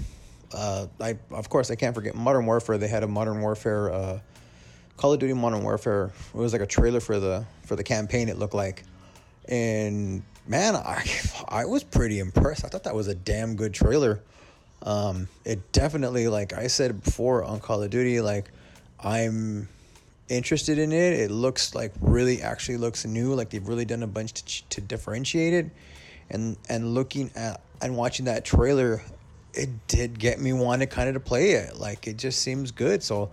uh, I of course I can't forget Modern Warfare. They had a Modern Warfare. Uh, Call of Duty Modern Warfare. It was like a trailer for the for the campaign. It looked like, and man, I I was pretty impressed. I thought that was a damn good trailer. Um, it definitely, like I said before on Call of Duty, like I'm interested in it. It looks like really actually looks new. Like they've really done a bunch to to differentiate it, and and looking at and watching that trailer, it did get me wanted kind of to play it. Like it just seems good. So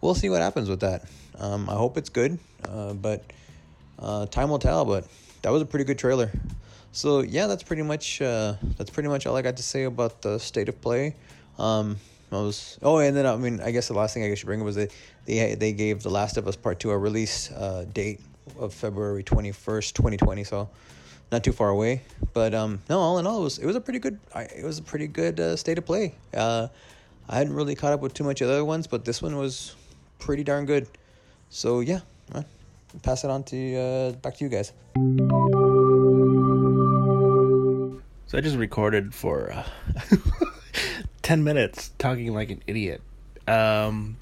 we'll see what happens with that. Um, I hope it's good, uh, but uh, time will tell. But that was a pretty good trailer. So yeah, that's pretty much uh, that's pretty much all I got to say about the state of play. Um, Was oh, and then I mean, I guess the last thing I should bring up was they they they gave The Last of Us Part Two a release uh, date of February twenty first, twenty twenty. So not too far away. But um, no, all in all, it was it was a pretty good it was a pretty good uh, state of play. Uh, I hadn't really caught up with too much of the other ones, but this one was pretty darn good. So yeah, uh, pass it on to uh, back to you guys. So I just recorded for uh, 10 minutes talking like an idiot. Um,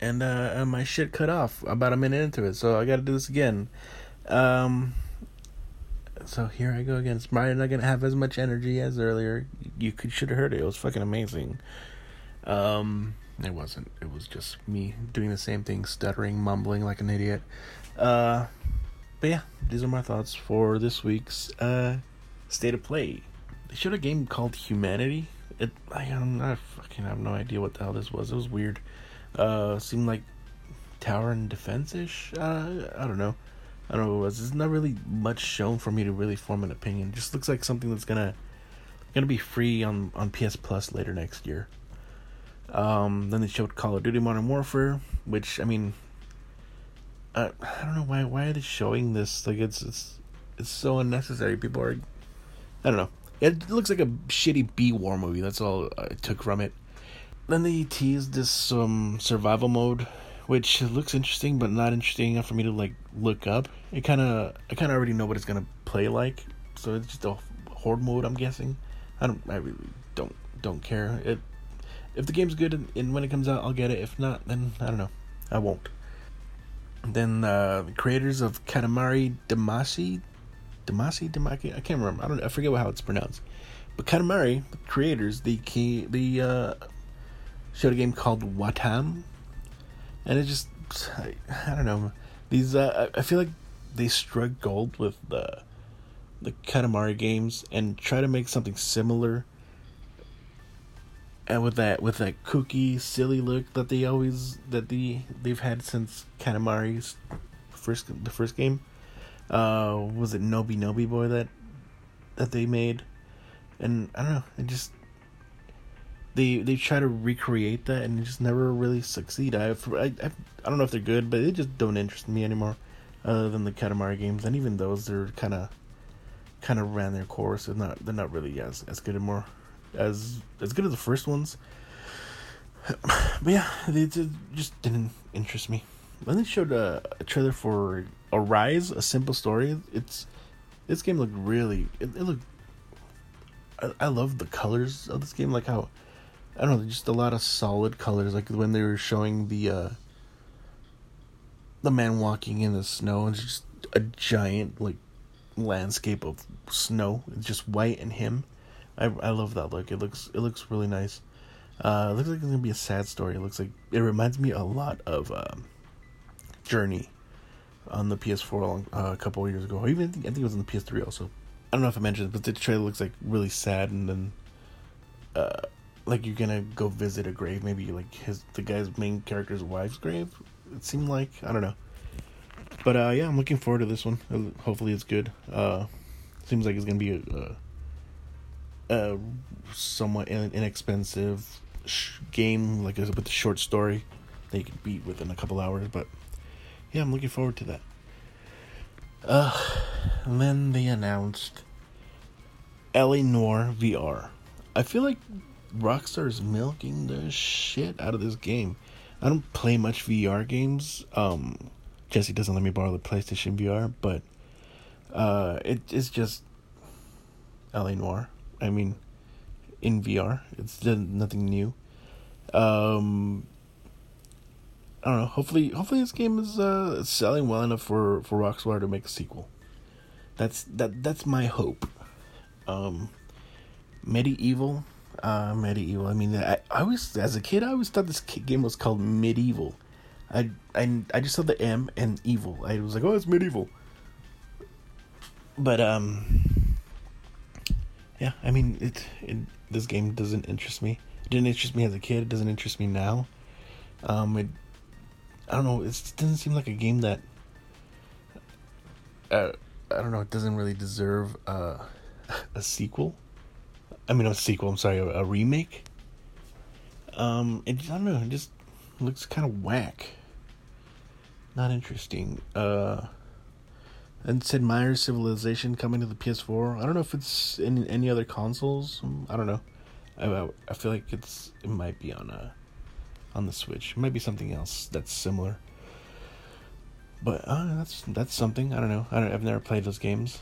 and, uh, and my shit cut off about a minute into it, so I gotta do this again. Um, so here I go again. It's probably not gonna have as much energy as earlier. You could should have heard it. It was fucking amazing. Um, it wasn't. It was just me doing the same thing, stuttering, mumbling like an idiot. Uh, but yeah, these are my thoughts for this week's uh state of play. They showed a game called Humanity. It I am I fucking have no idea what the hell this was. It was weird. Uh, seemed like tower and defense ish. Uh, I don't know. I don't know what it was. There's not really much shown for me to really form an opinion. It just looks like something that's gonna gonna be free on on PS Plus later next year. Um, then they showed Call of Duty Modern Warfare, which I mean, I, I don't know why why are they showing this? Like it's it's it's so unnecessary. People are I don't know. It looks like a shitty B war movie. That's all I took from it. Then they teased this um survival mode, which looks interesting but not interesting enough for me to like look up. It kind of I kind of already know what it's gonna play like, so it's just a horde mode. I'm guessing. I don't. I really don't don't care. It if the game's good and, and when it comes out, I'll get it. If not, then I don't know. I won't. Then uh, the creators of Katamari Damacy, Damacy Damaki, I can't remember. I don't. I forget how it's pronounced. But Katamari, the creators, the key, the uh, showed a game called Wattam, and it just, I, I don't know. These, uh, I I feel like they struck gold with the the Katamari games and try to make something similar. And with that, with that kooky, silly look that they always that the they've had since Katamari's first the first game, uh, was it Noby Noby Boy that that they made, and I don't know, it just they they try to recreate that and just never really succeed. I I I, I don't know if they're good, but they just don't interest me anymore, other than the Katamari games, and even those they're kind of kind of ran their course. They're not they're not really as as good anymore, as as good as the first ones. But yeah, they just just didn't interest me. Then they showed a, a trailer for Arise, a simple story. It's this game looked really it, it looked. I, I love the colors of this game, like how I don't know, just a lot of solid colors. Like when they were showing the uh the man walking in the snow, and just a giant like landscape of snow, it's just white and him. I I love that look. It looks it looks really nice. Uh, it looks like it's gonna be a sad story. It looks like it reminds me a lot of um, Journey on the PS4 long, uh, a couple years ago. Even I think, I think it was on the PS3 also. I don't know if I mentioned but the trailer looks like really sad, and then uh, like you're gonna go visit a grave, maybe like his the guy's main character's wife's grave. It seemed like I don't know, but uh, yeah, I'm looking forward to this one. Uh, Hopefully, it's good. Uh, seems like it's gonna be a, a, a somewhat in- inexpensive sh- game, like with a short story that you can beat within a couple hours. But yeah, I'm looking forward to that. Uh, and then they announced LA Noire VR. I feel like Rockstar is milking the shit out of this game. I don't play much VR games. Um, Jesse doesn't let me borrow the PlayStation VR, but uh, it is just LA Noire. I mean, in VR, it's nothing new. Um, I don't know. Hopefully, hopefully this game is uh, selling well enough for for Rockstar to make a sequel. That's that. That's my hope. Um, MediEvil uh, MediEvil. I mean, I, I was as a kid, I always thought this game was called medieval. I I I just saw the M and evil. I was like, oh, it's medieval. But um, yeah. I mean, it, it this game doesn't interest me. It didn't interest me as a kid. It doesn't interest me now. Um, it I don't know. It doesn't seem like a game that. Uh, I don't know. It doesn't really deserve uh, a sequel. I mean, a sequel. I'm sorry, a, a remake. Um, it, I don't know. It just looks kind of whack. Not interesting. Uh, and Sid Meier's Civilization coming to the PS4. I don't know if it's in any other consoles. I don't know. I, I, I feel like it's it might be on a on the Switch. It might be something else that's similar. But uh, that's that's something. I don't know. I don't, I've never played those games.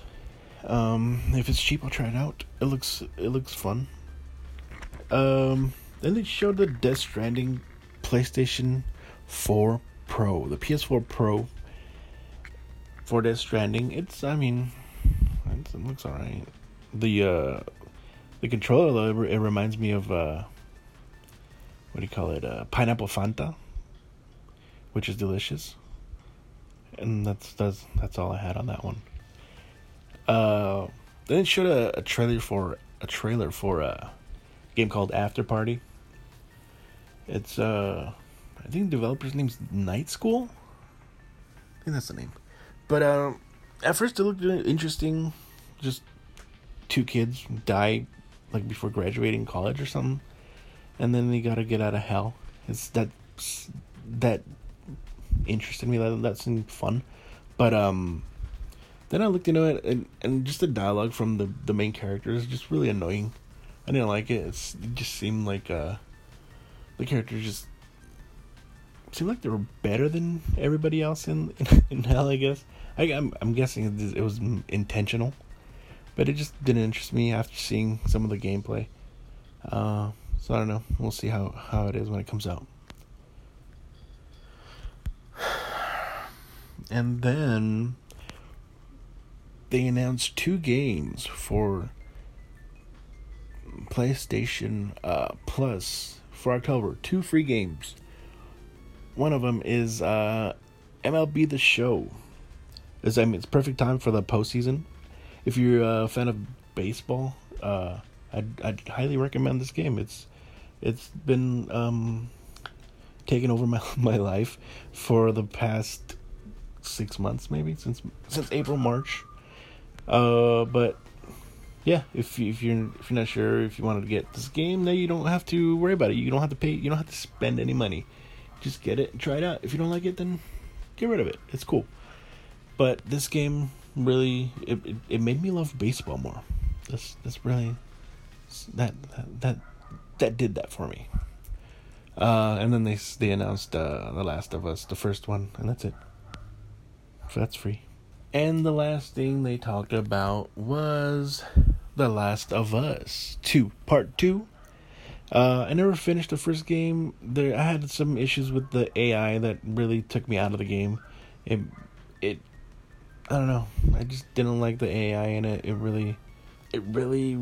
Um, if it's cheap, I'll try it out. It looks it looks fun. Um, then they showed the Death Stranding PlayStation 4 Pro, the PS4 Pro for Death Stranding. It's I mean, it looks alright. The uh, the controller it reminds me of uh, what do you call it? Uh, pineapple Fanta, which is delicious. And that's that's that's all I had on that one. Uh, then it showed a, a trailer for a trailer for a game called Afterparty. It's uh, I think the developer's name's Night School. I think that's the name. But um, at first it looked interesting. Just two kids die like before graduating college or something, and then they gotta get out of hell. It's that that interested me. That that seemed fun, but um, then I looked into it and, and just the dialogue from the the main characters is just really annoying. I didn't like it. It's, it just seemed like uh, the characters just seemed like they were better than everybody else in in hell. I guess I, I'm I'm guessing it it was intentional, but it just didn't interest me after seeing some of the gameplay. Uh, so I don't know. We'll see how how it is when it comes out. And then they announced two games for PlayStation uh, Plus for October. Two free games. One of them is uh, MLB The Show. It's, I mean, it's perfect time for the postseason. If you're a fan of baseball, uh, I'd, I'd highly recommend this game. It's it's been um, taken over my my life for the past six months, maybe since since April March. Uh, but yeah, if you, if you're if you're not sure if you wanted to get this game, then you don't have to worry about it. You don't have to pay. You don't have to spend any money. Just get it try it out. If you don't like it, then get rid of it. It's cool. But this game really it, it, it made me love baseball more. That's that's really that that that, that did that for me. Uh, and then they they announced uh, The Last of Us, the first one, and that's it. So that's free. And the last thing they talked about was The Last of Us 2, Part 2. Uh, I never finished the first game. There, I had some issues with the AI that really took me out of the game. It, it, I don't know. I just didn't like the AI in it. It really, it really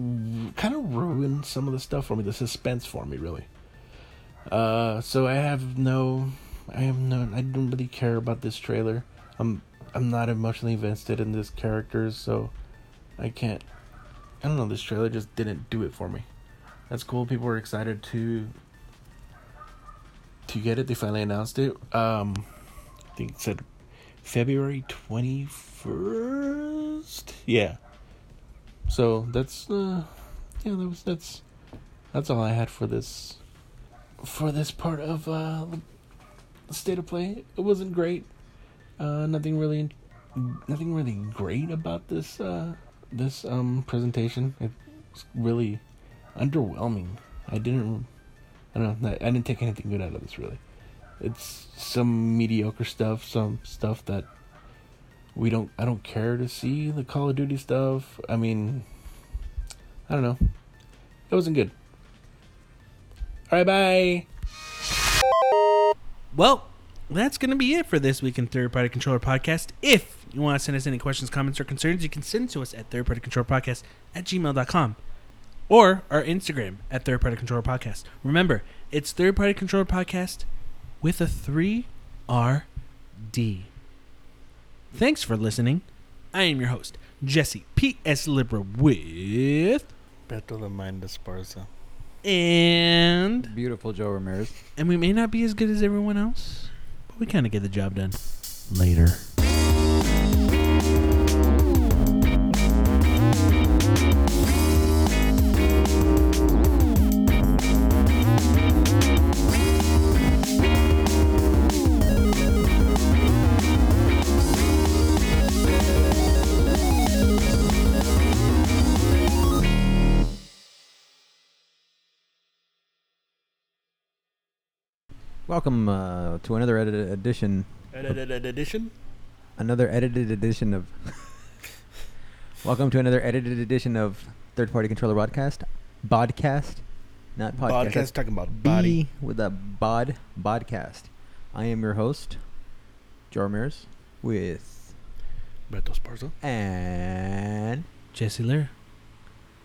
kind of ruined some of the stuff for me. The suspense for me, really. Uh, so I have no, I have no, I don't really care about this trailer. I'm, I'm not emotionally invested in this character, so I can't. I don't know. This trailer just didn't do it for me. That's cool. People were excited to to get it. They finally announced it. Um, I think it said February twenty first. Yeah. So that's uh, yeah. That was that's that's all I had for this for this part of uh the state of play. It wasn't great. Uh, nothing really, nothing really great about this uh this um presentation. It's really underwhelming. I didn't, I don't know. I didn't take anything good out of this really. It's some mediocre stuff, some stuff that we don't. I don't care to see the Call of Duty stuff. I mean, I don't know. It wasn't good. All right, bye. Well, that's going to be it for this week in Third Party Controller Podcast. If you want to send us any questions, comments, or concerns, you can send to us at Third Party Controller Podcast at gmail.com or our Instagram at Third Party Controller Podcast. Remember, it's Third Party Controller Podcast with a 3RD. Thanks for listening. I am your host, Jesse P.S. Libra with. Beto the Mind Esparza. And. Beautiful Joe Ramirez. And we may not be as good as everyone else, but we kind of get the job done. Later. Welcome uh, to another edited edition, Edited Edition? another edited edition of. Welcome to another edited edition of Third Party Controller Broadcast, Bodcast, not podcast. Podcast talking about body. B with a bod bodcast. I am your host, Joe Ramirez, with Beto Esparza. and Jesse Lear.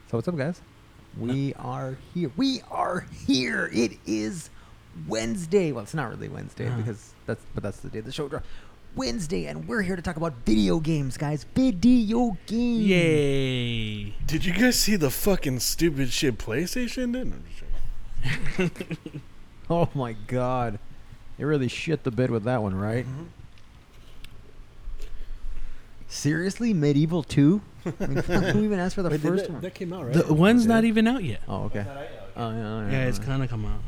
so what's up, guys? We are here. We are here. It is Wednesday. Well, it's not really Wednesday Uh. because that's but that's the day the show drops. Wednesday, and we're here to talk about video games, guys. Video games. Yay. Did you guys see the fucking stupid shit PlayStation did? No, I'm just joking. Oh my god, you really shit the bed with that one, right? Mm-hmm. Seriously, Medieval Two? I mean, who even asked for the Wait, first that, one? that came out, right? The one's Did not even out yet. Oh, okay. Oh, yeah, Yeah, it's kind of come out.